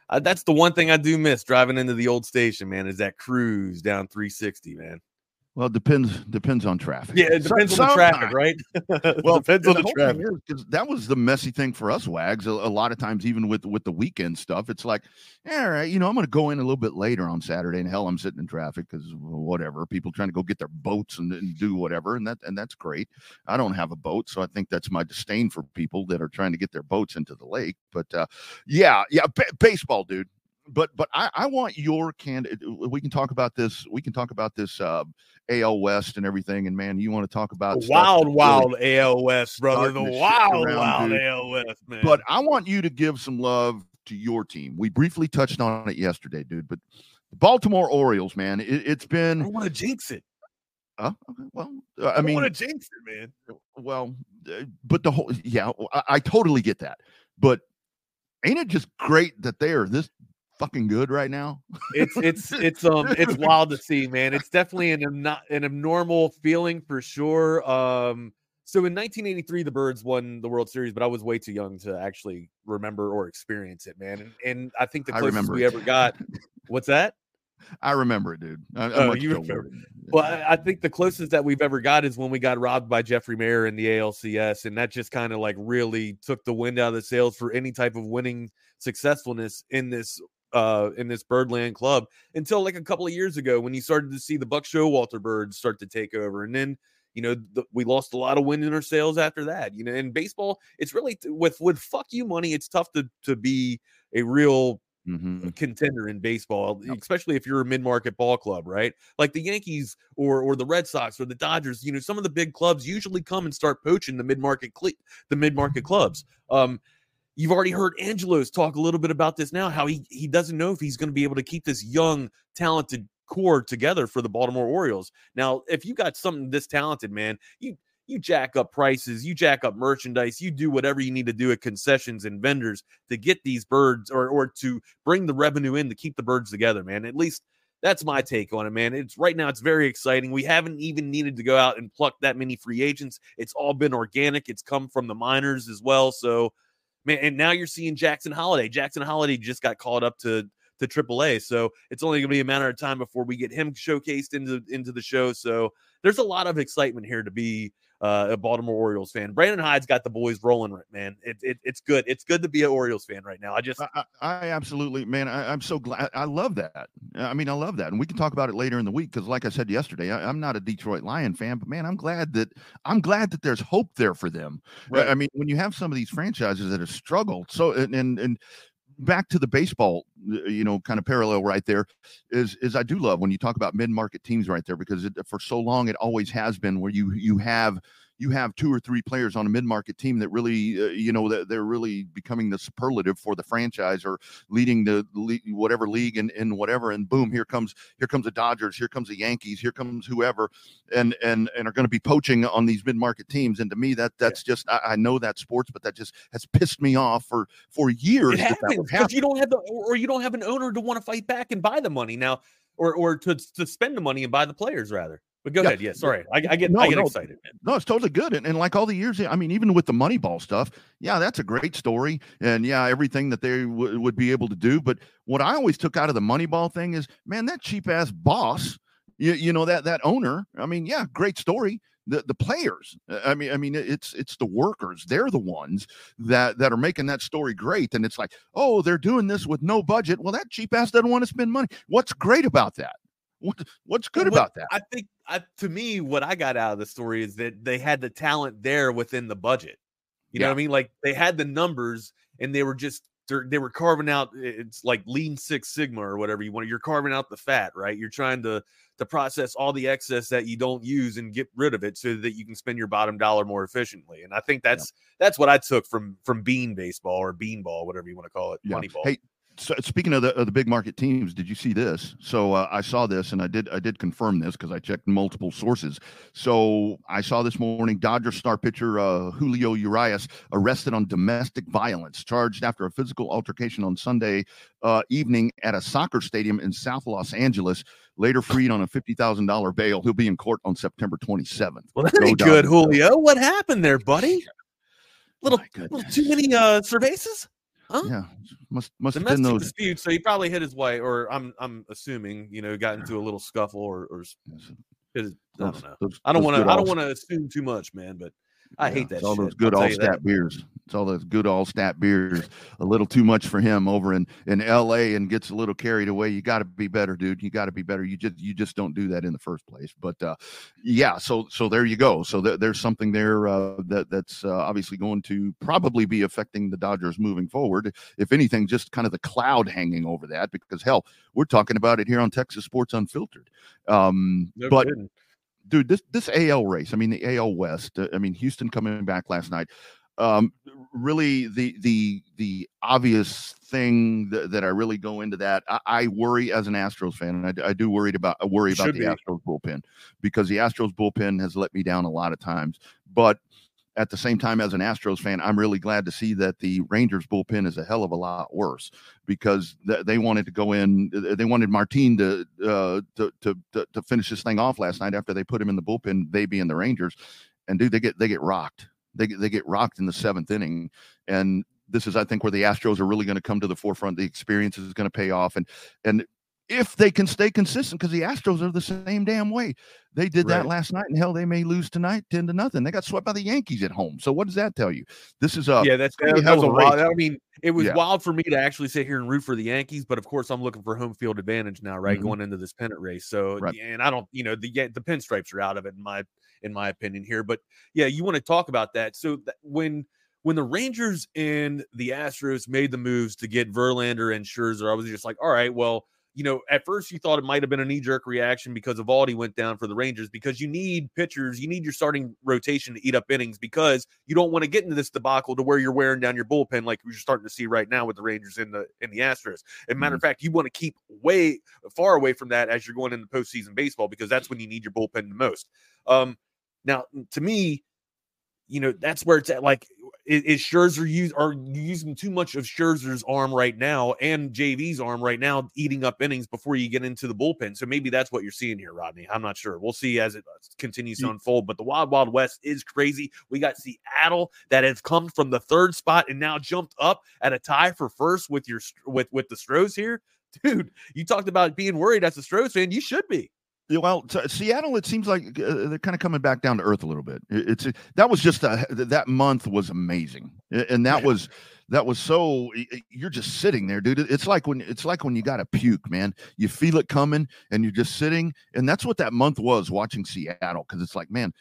Uh, that's the one thing I do miss driving into the old station, man. Is that cruise down 360, man. Well, it depends depends on traffic. Yeah, it depends on the traffic, right? (laughs) well, depends on the, the traffic. Is, that was the messy thing for us, Wags. A, a, lot of times, even with with the weekend stuff, it's like, all right, you know, I'm going to go in a little bit later on Saturday, and hell, I'm sitting in traffic because whatever, people trying to go get their boats and, and, do whatever, and that and that's great. I don't have a boat, so I think that's my disdain for people that are trying to get their boats into the lake. But uh, yeah, yeah, b- baseball, dude but but I, I want your candidate. We can talk about this. We can talk about this uh, AL West and everything. And man, you want to talk about wild, wild really AL West, brother. The wild, around, wild dude. AL West, man. But I want you to give some love to your team. We briefly touched on it yesterday, dude. But the Baltimore Orioles, man, it, has been. I want to jinx it. Uh, well, uh, I, I mean, want to jinx it, man. Well, uh, but the whole, yeah, I, I totally get that. But ain't it just great that they are this fucking good right now. it's it's (laughs) it's um it's wild to see, man. It's definitely an not an abnormal feeling for sure. Um so in 1983 the Birds won the World Series, but I was way too young to actually remember or experience it, man. And, and I think the closest we ever got (laughs) what's that? I remember it, dude. I, oh, you remember. Well, I, I, think the closest that we've ever got is when we got robbed by Jeffrey Maier in the ALCS, and that just kind of like really took the wind out of the sails for any type of winning successfulness in this uh, in this Birdland club until like a couple of years ago when you started to see the Buck Showalter birds start to take over. And then, you know, the, we lost a lot of wind in our sails after that. You know, in baseball, it's really with with fuck you money, it's tough to to be a real Mm-hmm. contender in baseball, especially if you're a mid-market ball club, right? Like the Yankees or or the Red Sox or the Dodgers. You know, some of the big clubs usually come and start poaching the mid-market cl- the mid-market clubs. Um, You've already heard Angelos talk a little bit about this now, how he he doesn't know if he's going to be able to keep this young, talented core together for the Baltimore Orioles. Now, if you got something this talented, man, you you jack up prices, you jack up merchandise, you do whatever you need to do at concessions and vendors to get these birds or or to bring the revenue in to keep the birds together, man. At least that's my take on it, man. It's right now it's very exciting. We haven't even needed to go out and pluck that many free agents. It's all been organic. It's come from the minors as well. So man, and now you're seeing Jackson Holliday. Jackson Holliday just got called up to to AAA, so it's only going to be a matter of time before we get him showcased into into the show. So there's a lot of excitement here to be uh, a Baltimore Orioles fan. Brandon Hyde's got the boys rolling, man. It, it, it's good. It's good to be an Orioles fan right now. I just, I, I absolutely, man. I, am so glad. I love that. I mean, I love that, and we can talk about it later in the week because, like I said yesterday, I, am not a Detroit Lion fan, but man, I'm glad that I'm glad that there's hope there for them. Right. I mean, when you have some of these franchises that have struggled, so and and, and back to the baseball uh, you know kind of parallel right there is is i do love when you talk about mid-market teams right there because it, for so long it always has been where you you have you have two or three players on a mid-market team that really, uh, you know, that they're really becoming the superlative for the franchise or leading the whatever league and, and whatever. And boom, here comes here comes the Dodgers, here comes the Yankees, here comes whoever, and and and are going to be poaching on these mid-market teams. And to me, that that's yeah. just I, I, know that sports, but that just has pissed me off for for years. It happens because you don't have the or you don't have an owner to want to fight back and buy the money now, or or to to spend the money and buy the players rather. But go yeah. ahead. Yeah, sorry. I, I get no, I get no, excited. Man. No, it's totally good. And, and like all the years, I mean, even with the Moneyball stuff, yeah, that's a great story. And yeah, everything that they w- would be able to do. But what I always took out of the Moneyball thing is, man, that cheap ass boss, you, you know, that that owner. I mean, yeah, great story. The, the players uh, i mean i mean it's it's the workers they're the ones that that are making that story great and it's like oh they're doing this with no budget well that cheap ass doesn't want to spend money what's great about that what, what's good what, about that? I think, I, to me, what I got out of the story is that they had the talent there within the budget. You yeah. know what I mean? Like they had the numbers, and they were just they were carving out. It's like Lean Six Sigma or whatever you want. You're carving out the fat, right? You're trying to to process all the excess that you don't use and get rid of it so that you can spend your bottom dollar more efficiently. And I think that's yeah. that's what I took from from bean baseball or bean ball, whatever you want to call it, yeah. Moneyball. Hey, so speaking of the, of the big market teams, did you see this? So uh, I saw this, and I did I did confirm this because I checked multiple sources. So I saw this morning Dodger star pitcher uh, Julio Urias arrested on domestic violence, charged after a physical altercation on Sunday uh, evening at a soccer stadium in South Los Angeles. Later freed on a fifty thousand dollar bail. He'll be in court on September twenty seventh. Well, that ain't good, Julio. What happened there, buddy? Little, little too many uh, cervezas. Huh? Yeah, must must Domestic have been those dispute. So he probably hit his wife, or I'm I'm assuming, you know, got into a little scuffle, or or his, I don't know. Those, I don't want to I don't want to assume too much, man. But I yeah, hate that. all shit. those good Altstadt beers. It's all those good Altstadt beers. A little too much for him over in in L.A. and gets a little carried away. You got to be better, dude. You got to be better. You just you just don't do that in the first place. But uh, yeah, so so there you go. So th- there's something there uh, that that's uh, obviously going to probably be affecting the Dodgers moving forward. If anything, just kind of the cloud hanging over that because hell, we're talking about it here on Texas Sports Unfiltered. Um, no but. Kidding dude, this this AL race. I mean, the AL West. Uh, I mean, Houston coming back last night. Um, really, the the the obvious thing that, that I really go into that. I, I, worry as an Astros fan, and I, I do worried about I worry about the be. Astros bullpen because the Astros bullpen has let me down a lot of times. But at the same time, as an Astros fan, I'm really glad to see that the Rangers bullpen is a hell of a lot worse because th- they wanted to go in. They wanted Martin to, uh, to, to to finish this thing off last night after they put him in the bullpen. They being the Rangers, and dude, they get they get rocked. They they get rocked in the seventh inning, and this is I think where the Astros are really going to come to the forefront. The experience is going to pay off, and and if they can stay consistent, because the Astros are the same damn way. They did right. that last night, and hell, they may lose tonight, ten to nothing. They got swept by the Yankees at home. So what does that tell you? This is a yeah, that's that, that was a wild. I mean, it was yeah. wild for me to actually sit here and root for the Yankees, but of course, I'm looking for home field advantage now, right, mm-hmm. going into this pennant race. So, right. and I don't, you know, the the pinstripes are out of it in my in my opinion here, but yeah, you want to talk about that. So that when when the Rangers and the Astros made the moves to get Verlander and Scherzer, I was just like, all right, well you know, at first you thought it might have been a knee jerk reaction because Eovaldi went down for the Rangers because you need pitchers, you need your starting rotation to eat up innings because you don't want to get into this debacle to where you're wearing down your bullpen like you're starting to see right now with the Rangers in the in the Astros. As matter mm-hmm. of fact, you want to keep way far away from that as you're going into postseason baseball because that's when you need your bullpen the most. Um, now, to me, you know, that's where it's at. Like, is, is Scherzer use are using too much of Scherzer's arm right now and JV's arm right now, eating up innings before you get into the bullpen? So maybe that's what you're seeing here, Rodney. I'm not sure. We'll see as it uh, continues to unfold. But the Wild Wild West is crazy. We got Seattle that has come from the third spot and now jumped up at a tie for first with your with with the Stros here. Dude, you talked about being worried as a Stros fan. You should be. Well, Seattle, it seems like uh, they're kind of coming back down to earth a little bit. It's that was just a, that month was amazing, and that was that was so you're just sitting there, dude. It's like when it's like when you got a puke, man. You feel it coming, and you're just sitting, and that's what that month was watching Seattle because it's like, man,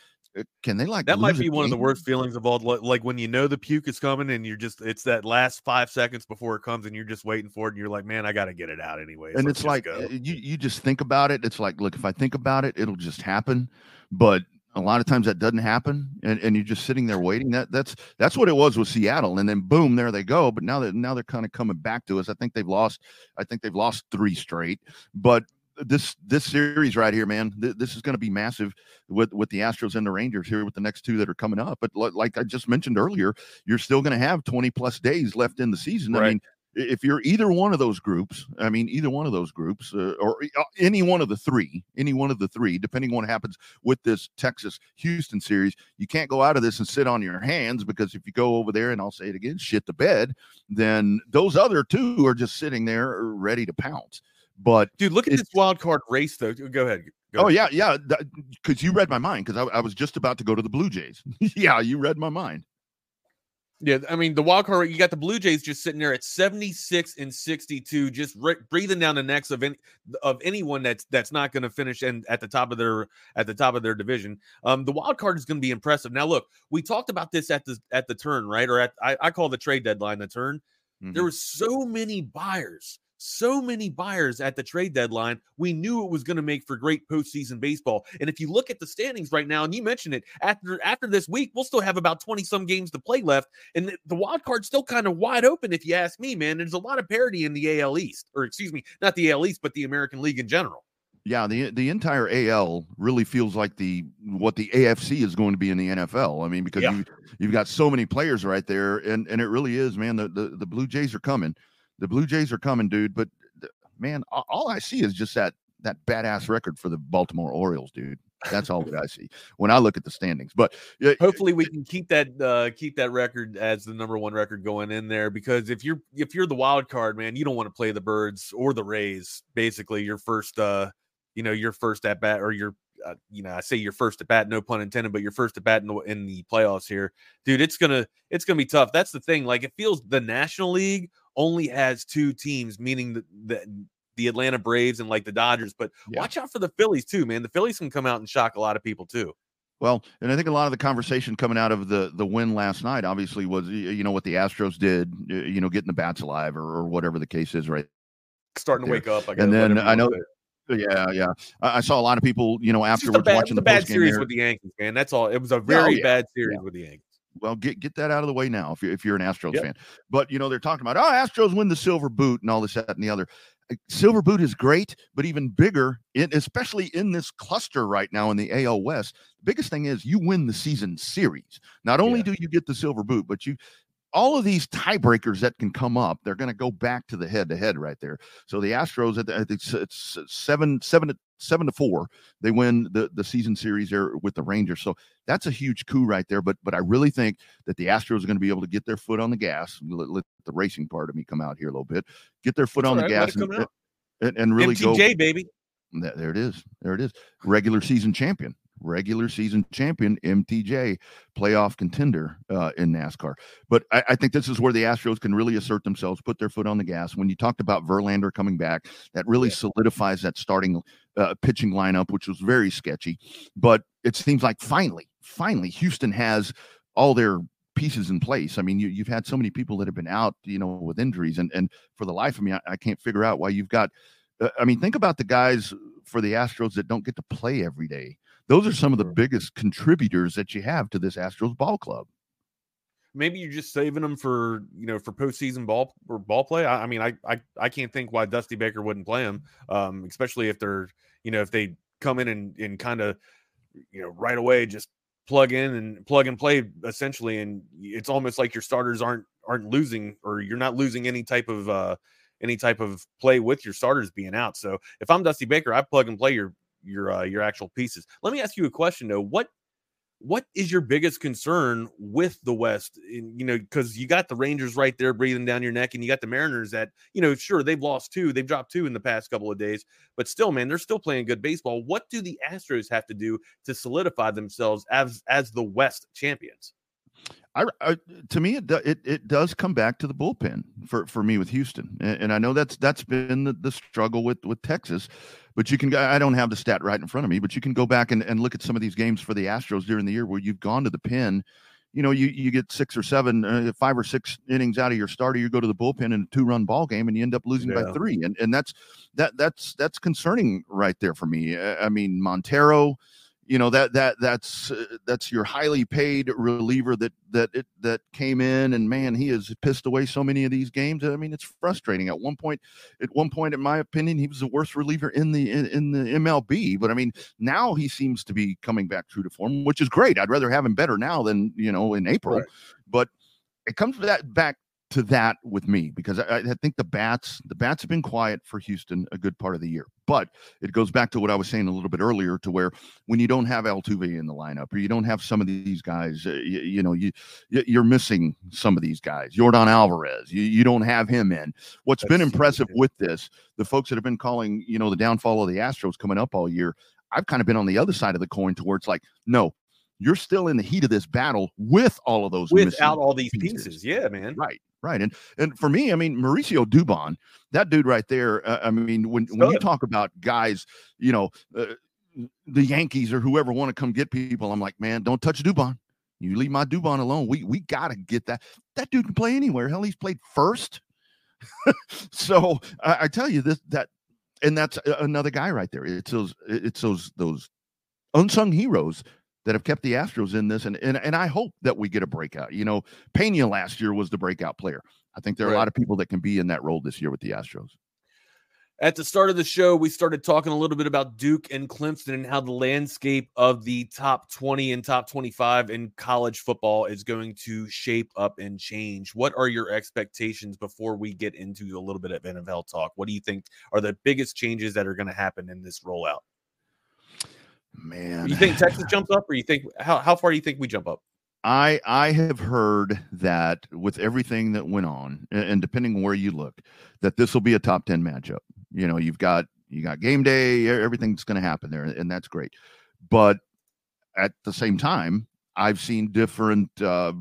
can they like that might be one of the worst feelings of all like when you know the puke is coming and you're just it's that last five seconds before it comes and you're just waiting for it and you're like man i gotta get it out anyway and it's like go. Uh, you, you just think about it it's like look if i think about it it'll just happen. But a lot of times that doesn't happen and, and you're just sitting there waiting that that's that's what it was with seattle and then boom there they go but now that now they're kind of coming back to us. I think they've lost i think they've lost three straight but this this series right here man th- this is going to be massive with with the astros and the rangers here with the next two that are coming up but l- like i just mentioned earlier you're still going to have 20 plus days left in the season Right. i mean if you're either one of those groups, I mean, either one of those groups, uh, or uh, any one of the three, any one of the three, depending on what happens with this Texas Houston series, you can't go out of this and sit on your hands because if you go over there and I'll say it again, shit the bed, then those other two are just sitting there ready to pounce. But Dude, look at this wild card race, though. Go ahead. Go oh ahead. yeah, yeah, because you read my mind because I, I was just about to go to the Blue Jays. (laughs) yeah, you read my mind. Yeah, I mean the wild card. You got the Blue Jays just sitting there at seventy six and sixty two, just re- breathing down the necks of any of anyone that's that's not going to finish and at the top of their at the top of their division. Um, the wild card is going to be impressive. Now, look, we talked about this at the at the turn, right? Or at I, I call the trade deadline the turn. There Mhm. were so many buyers, so many buyers at the trade deadline. We knew it was going to make for great postseason baseball. And if you look at the standings right now, and you mentioned it after after this week, we'll still have about twenty some games to play left, and the, the wild card's still kind of wide open. If you ask me, man, there's a lot of parity in the AL East, or excuse me, not the AL East, but the American League in general. Yeah, the the entire AL really feels like the what the AFC is going to be in the NFL. I mean, because Yeah. you you've got so many players right there, and and it really is, man. The the, the Blue Jays are coming. The Blue Jays are coming, dude. But man, all I see is just that that badass record for the Baltimore Orioles, dude. That's all that I see when I look at the standings. But yeah, Hopefully, we can keep that uh, keep that record as the number one record going in there. Because if you're if you're the wild card, man, you don't want to play the Birds or the Rays. Basically, your first, uh, you know, your first at bat or your, uh, you know, I say your first at bat, no pun intended, but your first at bat in the, in the playoffs here, dude. It's gonna it's gonna be tough. That's the thing. Like it feels the National League only has two teams, meaning the the, the Atlanta Braves and like the Dodgers. But Yeah. watch out for the Phillies too, man. The Phillies can come out and shock a lot of people too. Well, and I think a lot of the conversation coming out of the the win last night, obviously, was you know what the Astros did, you know, getting the bats alive or, or whatever the case is, right? starting to wake up. I And then I know wanna. Yeah, yeah. I, saw a lot of people, you know, afterwards bad, watching the bad series there. with the Yankees, man. That's all. It was a oh, very yeah, bad series with the Yankees. Well, get get that out of the way now if you're if you're an Astros Yep. fan. But you know, they're talking about oh, Astros win the silver boot and all this, that, and the other. Uh, Silver boot is great, but even bigger, in, especially in this cluster right now in the AL West. The biggest thing is you win the season series. Not only Yeah. do you get the silver boot, but you all of these tiebreakers that can come up, they're going to go back to the head to head right there. So the Astros at the, it's, it's seven seven to seven to four. They win the the season series there with the Rangers. So that's a huge coup right there. But but I really think that the Astros are going to be able to get their foot on the gas. Let, let the racing part of me come out here a little bit. Get their foot That's on all the gas and, and and really go. Baby. There it is. There it is. Regular season champion. Regular season champion, MTJ, playoff contender uh, in NASCAR. But I, I think this is where the Astros can really assert themselves, put their foot on the gas. When you talked about Verlander coming back, that really Yeah. solidifies that starting uh, pitching lineup, which was very sketchy. But it seems like finally, finally, Houston has all their pieces in place. I mean, you, you've had so many people that have been out, you know, with injuries, and and for the life of me, I, I can't figure out why you've got. Uh, I mean, think about the guys for the Astros that don't get to play every day. Those are some of the biggest contributors that you have to this Astros ball club. Maybe you're just saving them for you know for postseason ball or ball play. I, I mean, I, I I can't think why Dusty Baker wouldn't play him, um, especially if they're you know if they come in and and kind of you know right away just plug in and plug and play essentially, and it's almost like your starters aren't aren't losing or you're not losing any type of uh any type of play with your starters being out. So if I'm Dusty Baker, I plug and play your your uh, your actual pieces. Let me ask you a question though. What what is your biggest concern with the West? In, you know, because you got the Rangers right there breathing down your neck, and you got the Mariners that, you know, sure, they've lost two, they've dropped two in the past couple of days, but still, man, they're still playing good baseball. What do the Astros have to do to solidify themselves as as the West champions? I, I to me it, it it does come back to the bullpen for for me with Houston, and, and I know that's that's been the, the struggle with with Texas, but you can go- I don't have the stat right in front of me, but you can go back and, and look at some of these games for the Astros during the year where you've gone to the pen. You know, you, you get six or seven, uh, five or six innings out of your starter. You go to the bullpen in a two run ball game, and you end up losing by three, and and that's that that's that's concerning right there for me. I I mean, Montero, you know that that that's uh, that's your highly paid reliever that that it, that came in and man he has pissed away so many of these games. I mean it's frustrating. At one point at one point in my opinion he was the worst reliever in the in, in the mlb but i mean now he seems to be coming back true to form which is great. I'd rather have him better now than you know in april. Right. but it comes that back to that with me because I, I, think the bats the bats have been quiet for Houston a good part of the year. But it goes back to what I was saying a little bit earlier to where when you don't have Altuve in the lineup or you don't have some of these guys, uh, you, you, know you you're missing some of these guys. Yordan Alvarez, you, you don't have him in. What's That's been impressive with this, the folks that have been calling you know the downfall of the Astros coming up all year. I've kind of been on the other side of the coin to where it's like, no, you're still in the heat of this battle with all of those without all these pieces. pieces. Yeah, man. Right, right. And and for me, I mean, Mauricio Dubon, that dude right there. Uh, I mean, when when you talk about guys, you know, uh, the Yankees or whoever want to come get people, I'm like, man, don't touch Dubon. You leave my Dubon alone. We we gotta get that. That dude can play anywhere. Hell, he's played first. (laughs) so I, I tell you this that, and that's another guy right there. It's those it's those those unsung heroes that have kept the Astros in this. And, and, and I hope that we get a breakout. You know, Pena last year was the breakout player. I think there are right. a lot of people that can be in that role this year with the Astros. At the start of the show, we started talking a little bit about Duke and Clemson and how the landscape of the top 20 and top 25 in college football is going to shape up and change. What are your expectations before we get into a little bit of NFL talk? What do you think are the biggest changes that are going to happen in this rollout? Man, you think Texas jumps up, or you think how how far do you think we jump up? I I have heard that with everything that went on, and depending on where you look, that this will be a top ten matchup. You know, you've got you got game day, everything's going to happen there, and that's great. But at the same time, I've seen different, uh,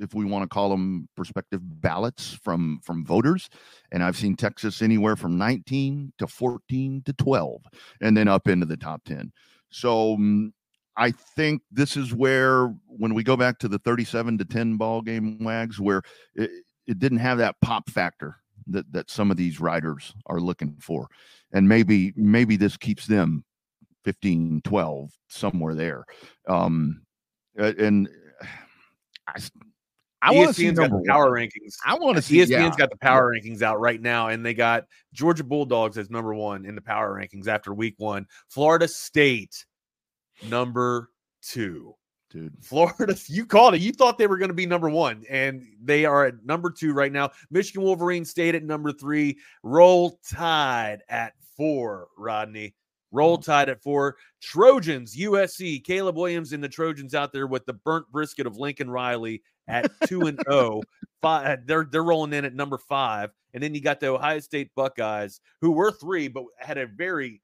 if we want to call them perspective ballots from from voters, and I've seen Texas anywhere from 19 to 14 to 12, and then up into the top 10. So um, I think this is where, when we go back to the 37 to 10 ball game wags, where it, it didn't have that pop factor that that some of these riders are looking for, and maybe maybe this keeps them 15, 12 somewhere there. Um, and (sighs) I, I want to see got the power one. rankings. I want to see. ESPN's yeah. got the power yeah. rankings out right now, and they got Georgia Bulldogs as number one in the power rankings after week one. Florida State number two. Dude, Florida, (laughs) you called it. You thought they were going to be number one, and they are at number two right now. Michigan Wolverine State at number three. Roll Tide at four. Rodney, Roll mm. Tide at four. Trojans, USC, Caleb Williams and the Trojans out there with the burnt brisket of Lincoln Riley at two and oh. Five, uh, they're they're rolling in at number five, and then you got the Ohio State Buckeyes, who were three, but had a very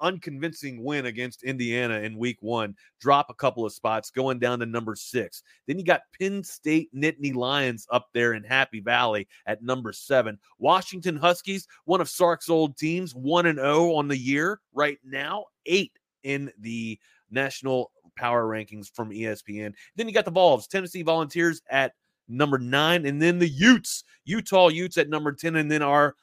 unconvincing win against Indiana in week one, drop a couple of spots, going down to number six. Then you got Penn State Nittany Lions up there in Happy Valley at number seven. Washington Huskies, one of Sark's old teams, 1 and 0 on the year right now, eight in the national power rankings from ESPN. Then you got the Vols, Tennessee Volunteers at number nine, and then the Utes, Utah Utes at number 10, and then our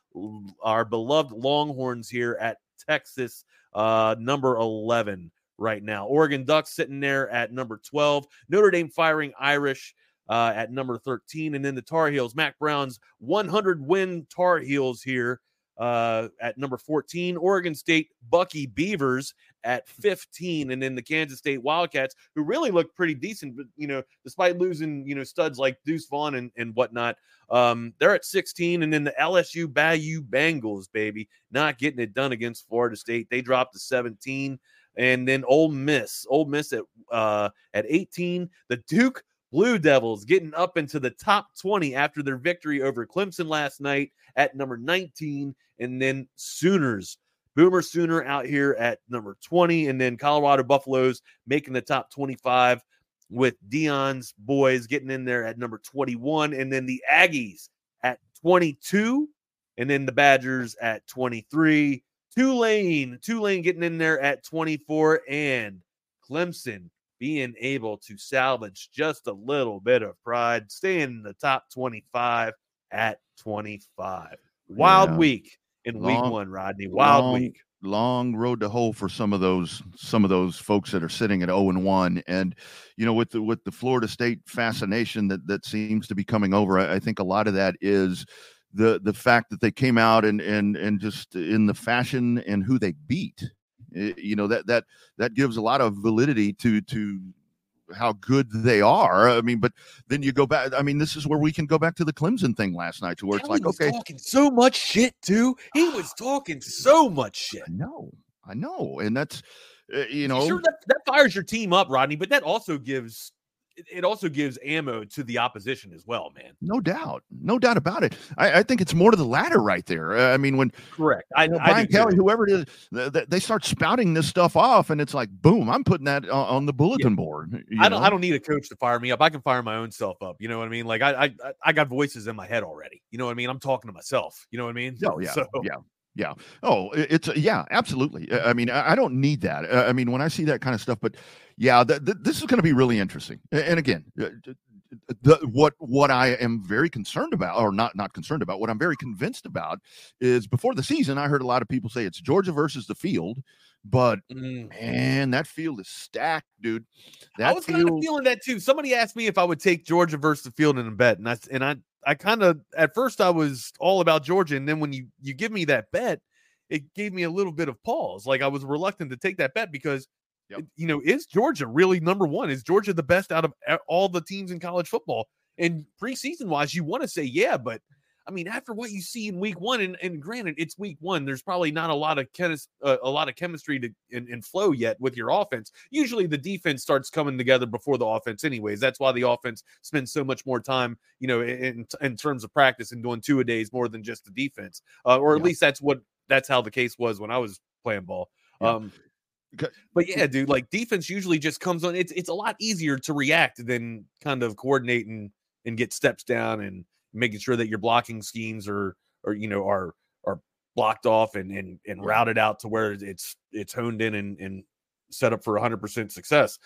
our beloved Longhorns here at Texas uh, number 11 right now. Oregon Ducks sitting there at number 12. Notre Dame Fighting Irish uh, at number 13. And then the Tar Heels, Mack Brown's 100 win Tar Heels here uh, at number 14. Oregon State Bucky Beavers at 15. And then the Kansas State Wildcats, who really look pretty decent, but, you know, despite losing, you know, studs like Deuce Vaughn and, and whatnot, um, they're at 16. And then the LSU Bayou Bengals, baby, not getting it done against Florida State. They dropped to 17. And then Ole Miss, Ole Miss at uh, at 18. The Duke Blue Devils getting up into the top 20 after their victory over Clemson last night at number 19. And then Sooners Boomer Sooner out here at number 20, and then Colorado Buffaloes making the top 25 with Deion's boys getting in there at number 21, and then the Aggies at 22, and then the Badgers at 23. Tulane, Tulane getting in there at 24, and Clemson being able to salvage just a little bit of pride, staying in the top 25 at 25. Wild yeah. week in long, week one, Rodney. Wild long, week. long road to hoe for some of those some of those folks that are sitting at 0 and 1 and you know with the with the Florida State fascination that that seems to be coming over I, I think a lot of that is the the fact that they came out and and and just in the fashion and who they beat eh, you know that that that gives a lot of validity to to how good they are. I mean, but then you go back. I mean, this is where we can go back to the Clemson thing last night, to where it's like, okay, talking so much shit, too. He was (sighs) talking so much shit. I know, I know, and that's uh, you know, sure that, that fires your team up, Rodney, but that also gives it also gives ammo to the opposition as well, man. No doubt, no doubt about it. I, I think it's more to the latter right there. Uh, I mean, when correct, I, you know, Brian Kelly, too. whoever it is, they, they start spouting this stuff off, and it's like, boom, I'm putting that on, on the bulletin yeah. board. I don't, know? I don't need a coach to fire me up. I can fire my own self up. You know what I mean? Like I, I, I got voices in my head already. You know what I mean? I'm talking to myself. You know what I mean? Oh (laughs) yeah, so, yeah. Yeah. Oh, it's yeah, absolutely. I mean, I don't need that. I mean, when I see that kind of stuff, but yeah, th- th- this is going to be really interesting. And again, uh, the, what what I am very concerned about, or not not concerned about, what I'm very convinced about is before the season, I heard a lot of people say it's Georgia versus the field, but mm. man, that field is stacked, dude. That I was field... kind of feeling that too. Somebody asked me if I would take Georgia versus the field in a bet, and I and I I kind of at first I was all about Georgia, and then when you you give me that bet, it gave me a little bit of pause. Like I was reluctant to take that bet because Yep. You know, is Georgia really number one? Is Georgia the best out of all the teams in college football? And preseason wise, you want to say yeah, but I mean, after what you see in week one, and, and granted, it's week one. There's probably not a lot of chemis- uh, a lot of chemistry to and, flow yet with your offense. Usually, the defense starts coming together before the offense, anyways. That's why the offense spends so much more time, you know, in in terms of practice and doing two a days more than just the defense. Uh, or at yeah. least that's what that's how the case was when I was playing ball. Yeah. Um, but yeah, dude, like defense usually just comes on. It's it's a lot easier to react than kind of coordinating and get steps down and making sure that your blocking schemes are or you know are are blocked off and and and routed out to where it's it's honed in and and set up for 100% success.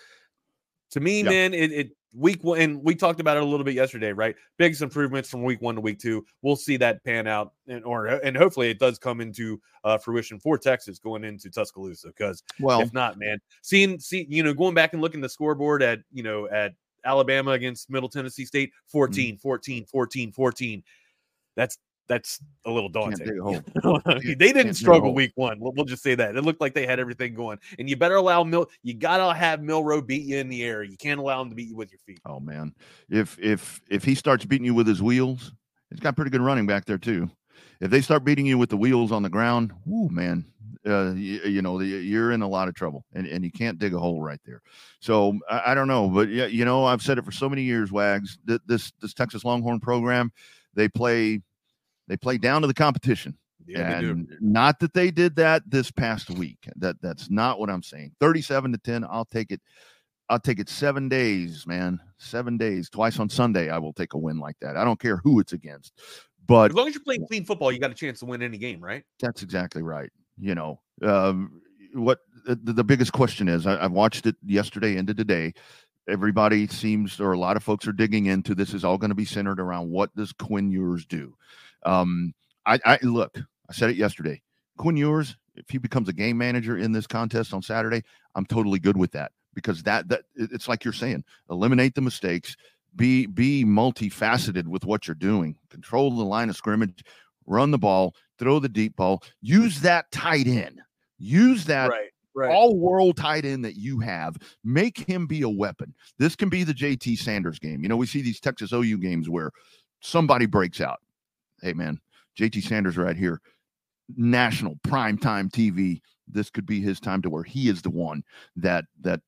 To me, yep. man, it, it week one, and we talked about it a little bit yesterday, right? Biggest improvements from week one to week two. We'll see that pan out, and or and hopefully it does come into uh, fruition for Texas going into Tuscaloosa. Because well, if not, man, seeing see you know going back and looking the scoreboard at you know at Alabama against Middle Tennessee State, 14, mm-hmm. 14, 14, 14. That's that's a little daunting. (laughs) they didn't struggle week one. We'll, we'll, just say that. It looked like they had everything going. And you better allow Mil. You gotta have Milroe beat you in the air. You can't allow him to beat you with your feet. Oh man, if if if he starts beating you with his wheels, he's got pretty good running back there too. If they start beating you with the wheels on the ground, whoo man, uh, you, you, know you're in a lot of trouble, and, and you can't dig a hole right there. So I, I don't know, but yeah, you know I've said it for so many years. Wags, this this Texas Longhorn program, they play they play down to the competition. Yeah, and not that they did that this past week. That that's not what I'm saying. 37 to 10, I'll take it. I'll take it seven days, man. Seven days. Twice on Sunday, I will take a win like that. I don't care who it's against. But as long as you're playing clean football, you got a chance to win any game, right? That's exactly right. You know, um, what the, the, biggest question is I, have watched it yesterday into today. Everybody seems, or a lot of folks are digging into this, is all going to be centered around what does Quinn Ewers do? Um, I, I look, I said it yesterday. Quinn Ewers, if he becomes a game manager in this contest on Saturday, I'm totally good with that because that that it's like you're saying, eliminate the mistakes, be be multifaceted with what you're doing, control the line of scrimmage, run the ball, throw the deep ball, use that tight end, use that right. Right. all world tight end that you have. Make him be a weapon. This can be the JT Sanders game. You know, we see these Texas OU games where somebody breaks out hey man, JT Sanders right here, national prime time TV. This could be his time to where he is the one that that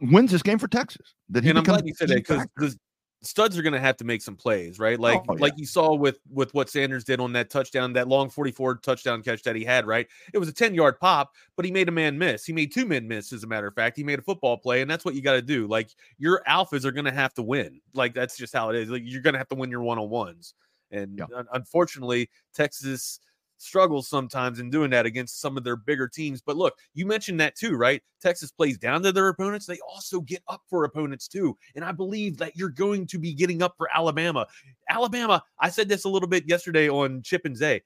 wins this game for Texas. That he and I'm glad you said that because studs are going to have to make some plays, right? Like oh, yeah. like you saw with with what Sanders did on that touchdown, that long 44 touchdown catch that he had, right? It was a 10 yard pop, but he made a man miss. He made two men miss, as a matter of fact. He made a football play, and that's what you got to do. Like your alphas are going to have to win. Like that's just how it is. Like you're going to have to win your one on ones. And yeah. unfortunately, Texas struggles sometimes in doing that against some of their bigger teams. But look, you mentioned that too, right? Texas plays down to their opponents. They also get up for opponents too. And I believe that you're going to be getting up for Alabama. Alabama, I said this a little bit yesterday on Chip and Zay.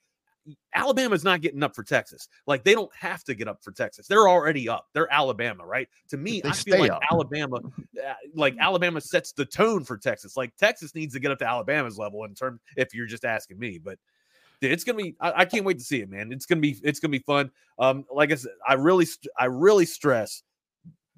Alabama's not getting up for Texas. Like they don't have to get up for Texas. They're already up. They're Alabama, right? To me, I feel like up. Alabama, uh, like Alabama sets the tone for Texas. Like Texas needs to get up to Alabama's level in terms. If you're just asking me, but dude, it's gonna be. I, I can't wait to see it, man. It's gonna be. It's gonna be fun. Um, like I said, I really, I really stress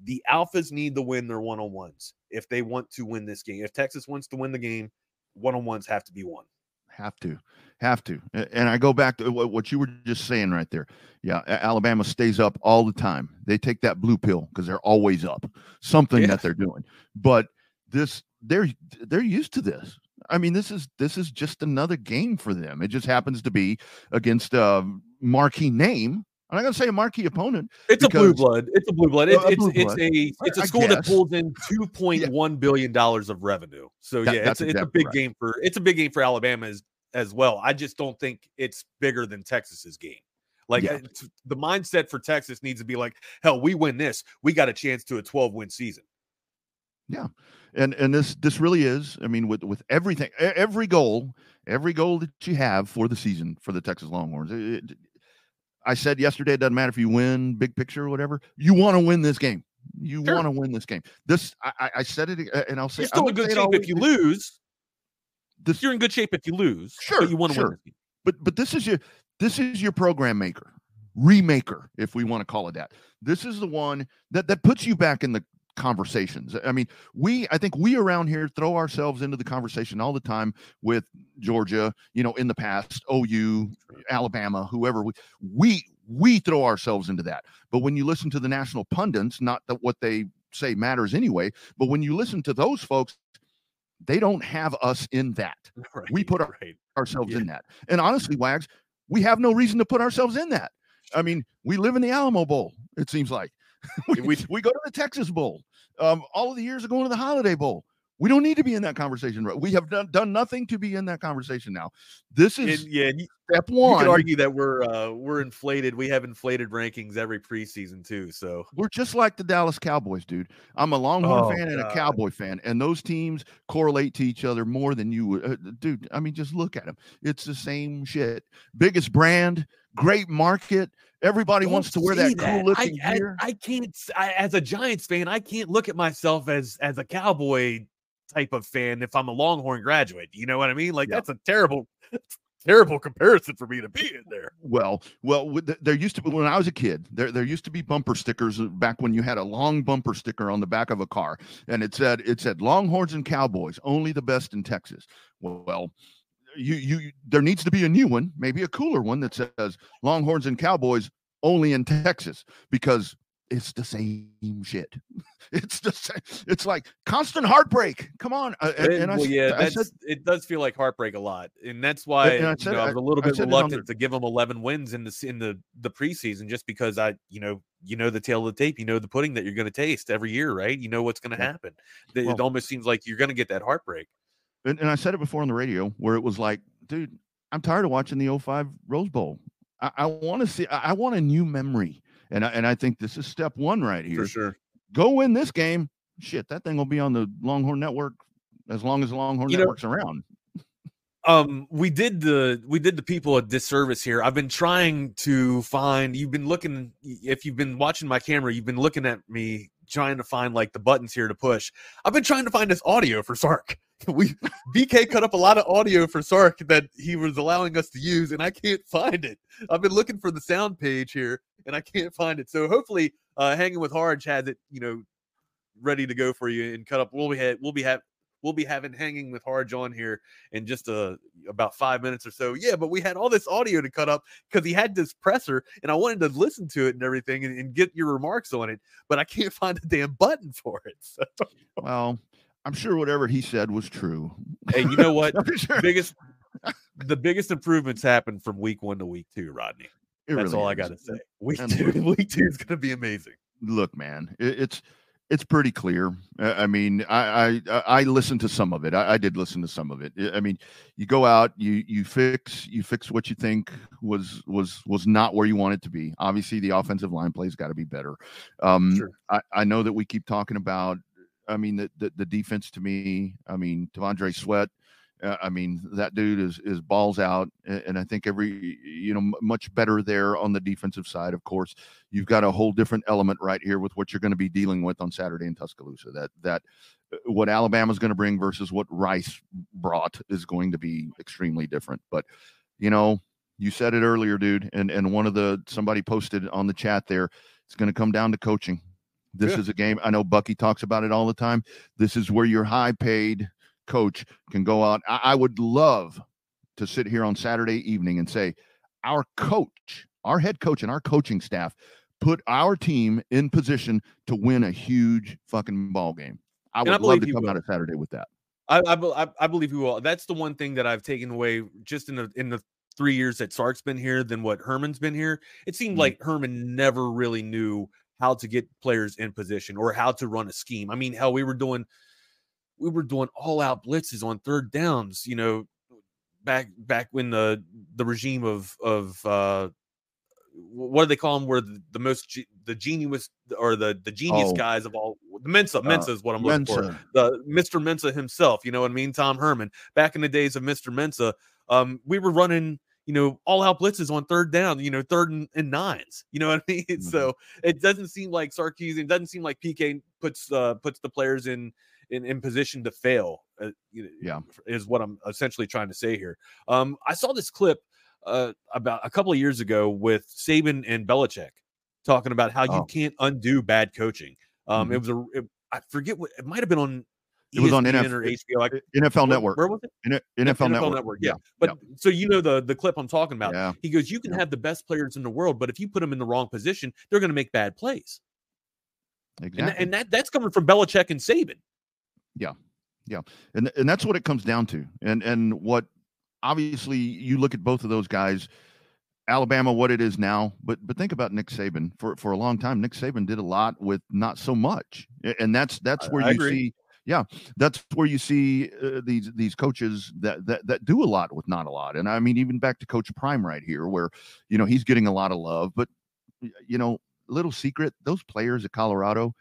the alphas need to win their one on ones if they want to win this game. If Texas wants to win the game, one on ones have to be won. Have to, have to. And I go back to what what you were just saying right there. Yeah, Alabama stays up all the time. They take that blue pill because they're always up. Something Yeah. that they're doing. But this, they're they're used to this. I mean, this is this is just another game for them. It just happens to be against a marquee name. I'm not gonna say a marquee opponent. It's a blue blood. It's a blue blood. It's a it's blue it's blood. a it's a school that pulls in two point one billion dollars of revenue. So That- yeah, it's it's a big right. game for it's a big game for Alabama as as well. I just don't think it's bigger than Texas's game. Like Yeah. uh, the mindset for Texas needs to be like, hell, we win this, we got a chance to a twelve win season. And and this this really is i mean with with everything every goal every goal that you have for the season for the texas longhorns it- it- i said yesterday it doesn't matter if you win big picture or whatever you want to win this game you Sure. want to win this game this I, I said it and i'll say it. You're still in good shape if you lose. this You're in good shape if you lose. Sure, but you want to sure. win. But but this is your this is your program maker remaker if we want to call it that this is the one that that puts you back in the conversations i mean we i think we around here throw ourselves into the conversation all the time with georgia you know in the past ou alabama whoever we we we throw ourselves into that but when you listen to the national pundits not that what they say matters anyway but when you listen to those folks they don't have us in that (laughs) Right, We put our- right. ourselves Yeah. in that. And honestly, Wags, we have no reason to put ourselves in that. I mean, we live in the Alamo Bowl, it seems like. (laughs) we, We- go to the Texas Bowl. Um, all of the years are going to the Holiday Bowl. We don't need to be in that conversation. right? We have done, done nothing to be in that conversation now. This is And, yeah, you, step you one. could argue that we're uh we're inflated. We have inflated rankings every preseason too. So We're just like the Dallas Cowboys, dude. I'm a Longhorn Oh, fan and a Cowboy fan, and those teams correlate to each other more than you would. Uh, dude, I mean, just look at them. It's the same shit. Biggest brand, great market. Everybody wants to wear say that cool looking I, gear. I, I can't. s- I, as a Giants fan, I can't look at myself as as a Cowboy type of fan if I'm a Longhorn graduate. You know what I mean? Like Yeah. that's a terrible, (laughs) terrible comparison for me to be in there. Well, well, there used to be when I was a kid. There, there used to be bumper stickers uh, back when you had a long bumper sticker on the back of a car, and it said it said Longhorns and Cowboys, only the best in Texas. Well, you you there needs to be a new one, maybe a cooler one that says Longhorns and Cowboys only in Texas because it's the same shit. (laughs) It's the same. It's like constant heartbreak. Come on, uh, and, And, I, well, yeah, I said it. Does feel like heartbreak a lot, and that's why and I you said know, I was a little bit reluctant to give them 11 wins in the in the the preseason, just because I, you know, you know the tale of the tape, you know the pudding that you're going to taste every year, right? You know what's going to Yeah. happen. That it almost seems like you're going to get that heartbreak. and, and I said it before on the radio where it was like, dude, I'm tired of watching the 05 Rose Bowl. I, I want to see, I, I want a new memory. And I, and I think this is step one right here. For sure. Go win this game. Shit, that thing will be on the Longhorn Network as long as the Longhorn You know- Network's around. um we did the we did the people a disservice here i've been trying to find you've been looking if you've been watching my camera you've been looking at me trying to find like the buttons here to push i've been trying to find this audio for sark (laughs) we bk cut up a lot of audio for sark that he was allowing us to use and i can't find it i've been looking for the sound page here and i can't find it so hopefully uh hanging with harge has it you know ready to go for you and cut up we'll be ha- we'll be have we'll be having hanging with Harge on here in just a about five minutes or so. Yeah, but we had all this audio to cut up because he had this presser, and I wanted to listen to it and everything and, and get your remarks on it, but I can't (laughs) find a damn button for it. So, Well, I'm sure whatever he said was true. hey, you know what? (laughs) Sure. biggest the biggest improvements happened from week one to week two, Rodney. It That's really all I got to say. Week And two, (laughs) week two is going to be amazing. look, man, it, it's it's pretty clear. I mean, I I I listened to some of it. I, I did listen to some of it. I I mean, you go out, you you fix you fix what you think was was was not where you want it to be. Obviously, the offensive line plays got to be better. Um, Sure. I I know that we keep talking about. I mean, the the, the defense to me. I mean, T'Vondre Sweat. Uh, I mean, that dude is is balls out, and I think every you know much better there on the defensive side. Of course, you've got a whole different element right here with what you're going to be dealing with on Saturday in Tuscaloosa. That that uh, what Alabama's going to bring versus what Rice brought is going to be extremely different. But you know, you said it earlier, dude, and and one of the somebody posted on the chat there. It's going to come down to coaching. This yeah. is a game. I know Bucky talks about it all the time. This is where your high paid coach can go out. I, I would love to sit here on Saturday evening and say, our coach, our head coach, and our coaching staff put our team in position to win a huge fucking ball game. I would I love to come will. out of Saturday with that. I, I, I believe he will. That's the one thing that I've taken away just in the in the three years that Sark's been here than what Herman's been here. It seemed mm-hmm. like Herman never really knew how to get players in position or how to run a scheme. I mean, hell, we were doing we were doing all out blitzes on third downs, you know, back back when the the regime of of uh what do they call them? Where the, the most the genius or the the genius oh. guys of all the Mensa. Uh, Mensa is what I'm looking Mensa. for. The Mr. Mensa himself. You know what I mean? Tom Herman. Back in the days of Mr. Mensa, um, we were running you know, all out blitzes on third down, you know, third and, and nines. You know what I mean? (laughs) Mm-hmm. So it doesn't seem like Sarkisian, it doesn't seem like PK puts uh puts the players in in, in position to fail. Uh, yeah, is what I'm essentially trying to say here. Um, I saw this clip uh about a couple of years ago with Saban and Belichick talking about how oh. you can't undo bad coaching. Um, mm-hmm. it was a it, I forget what it might have been on it was on NFL, or HBO, like, NFL Network. Where was it? NFL, NFL Network. Network. Yeah. yeah. But yeah. so you know the the clip I'm talking about. Yeah. He goes, you can have the best players in the world, but if you put them in the wrong position, they're going to make bad plays. Exactly. And, and that that's coming from Belichick and Saban. Yeah, yeah, and and that's what it comes down to. And and what obviously you look at both of those guys. Alabama, what it is now, but but think about Nick Saban. For for a long time, Nick Saban did a lot with not so much, and that's that's where I, you see yeah, that's where you see uh, these these coaches that, that that do a lot with not a lot. And I mean, even back to Coach Prime right here, where you know he's getting a lot of love, but you know, little secret, those players at Colorado,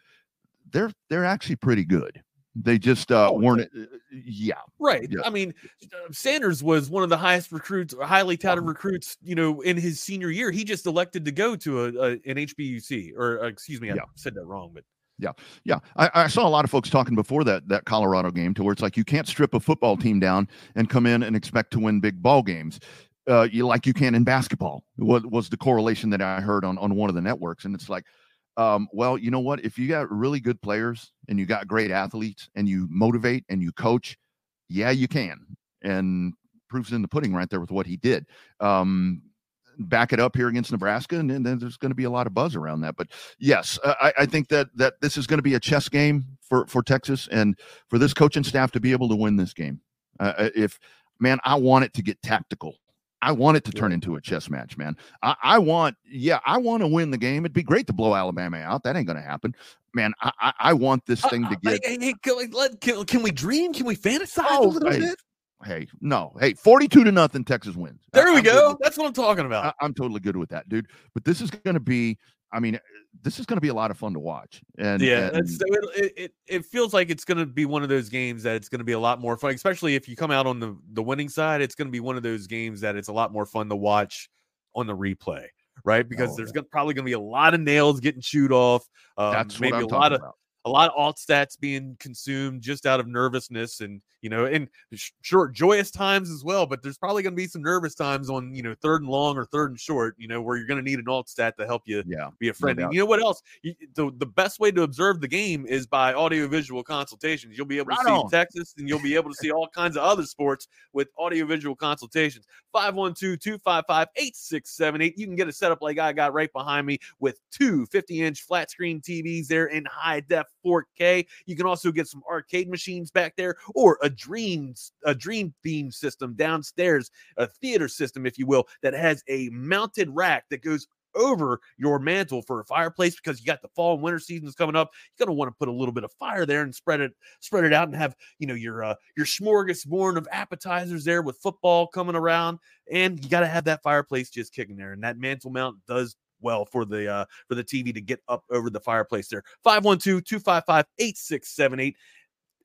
they're they're actually pretty good. They just uh, oh, weren't. Uh, yeah, right. Yeah. I mean, uh, Sanders was one of the highest recruits, highly touted recruits. You know, in his senior year, he just elected to go to a, a an HBUC, or uh, excuse me, I yeah. said that wrong, but yeah, yeah. I, I, saw a lot of folks talking before that that Colorado game to where it's like you can't strip a football team down and come in and expect to win big ball games, uh, you like you can in basketball. What was the correlation that I heard on on one of the networks? And it's like, um, well, you know what? If you got really good players and you got great athletes and you motivate and you coach, yeah, you can. And proofs in the pudding right there with what he did. Um, back it up here against Nebraska, and, then there's going to be a lot of buzz around that. But yes, I, I think that that this is going to be a chess game for for Texas, and for this coaching staff to be able to win this game. Uh, uh if man, I want it to get tactical. I want it to turn into a chess match, man. I, I want, yeah, I want to win the game. It'd be great to blow Alabama out. That ain't going to happen, man. I, I, I, want this uh, thing to get. Hey, hey, can, we, can, we dream? Can we fantasize oh, a little bit? Hey, no, hey, 42 to nothing, Texas wins. There we I'm go. That's what I'm talking about. I, am totally good with that, dude. But this is going to be, I mean, this is going to be a lot of fun to watch. And yeah, and, it, it, it feels like it's going to be one of those games that it's going to be a lot more fun, especially if you come out on the, the winning side. It's going to be one of those games that it's a lot more fun to watch on the replay, right? Because oh, there's yeah. probably going to be a lot of nails getting chewed off. Um, That's maybe a lot of. About a lot of Altstadts being consumed just out of nervousness and you know and short joyous times as well but there's probably going to be some nervous times on you know third and long or third and short you know where you're going to need an Altstadt to help you yeah, be a friend no and you know what else? You, the, the best way to observe the game is by audio visual consultations. You'll be able right to see on. texas and you'll be able to see all kinds of other sports with audio visual consultations 512-255-8678 you can get a setup like i got right behind me with two 50 inch flat screen tvs there in high def 4K. You can also get some arcade machines back there or a dream a dream theme system downstairs, a theater system if you will that has a mounted rack that goes over your mantle for a fireplace because you got the fall and winter seasons coming up. You're gonna want to put a little bit of fire there and spread it, spread it out, and have you know your uh, your smorgasbord of appetizers there with football coming around, and you got to have that fireplace just kicking there. And that mantle mount does well for the uh, for the TV to get up over the fireplace there. 512-255-8678.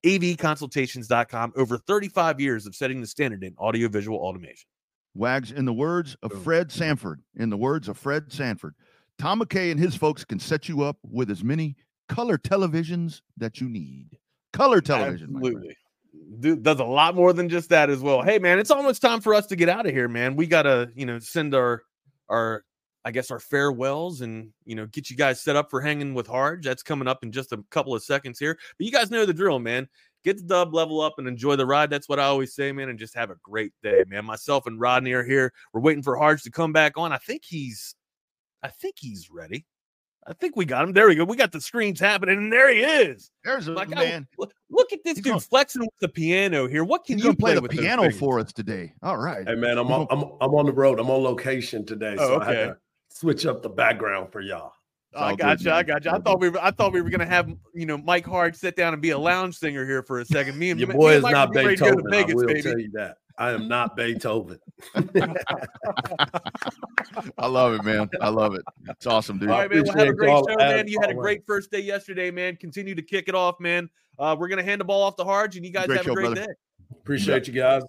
avconsultations.com. Over 35 years of setting the standard in audiovisual automation. Wags, in the words of Fred Sanford, in the words of Fred Sanford, Tom McKay and his folks can set you up with as many color televisions that you need. Color television. Absolutely. Dude does a lot more than just that as well. Hey man, it's almost time for us to get out of here, man. We gotta, you know, send our our I guess our farewells and you know get you guys set up for hanging with Harge. That's coming up in just a couple of seconds here. But you guys know the drill, man. Get the dub, level up, and enjoy the ride. That's what I always say, man. And just have a great day, man. Myself and Rodney are here. We're waiting for Harge to come back on. I think he's, I think he's ready. I think we got him. There we go. We got the screens happening, and there he is. There's a Like, man. look, look at this He's dude gonna- flexing with the piano here. What can you gonna play the with piano for us today. All right. Hey man, I'm on, I'm I'm on the road. I'm on location today, Oh, so I okay. had to switch up the background for y'all. It's I got good, you. I man. got you. I thought we were. I thought we were gonna have you know Mike Hard sit down and be a lounge singer here for a second. Me and Your boy and is Mike not will be ready to go to Beethoven. I will baby. tell you that. I am (laughs) not Beethoven. I love it, man. I love it. It's awesome, dude. All right, man. Well, have a great show, man. You had a great first day yesterday, man. Continue to kick it off, man. Uh, we're gonna hand the ball off to Harge, and you guys Great have show, a great brother. day. Appreciate you guys.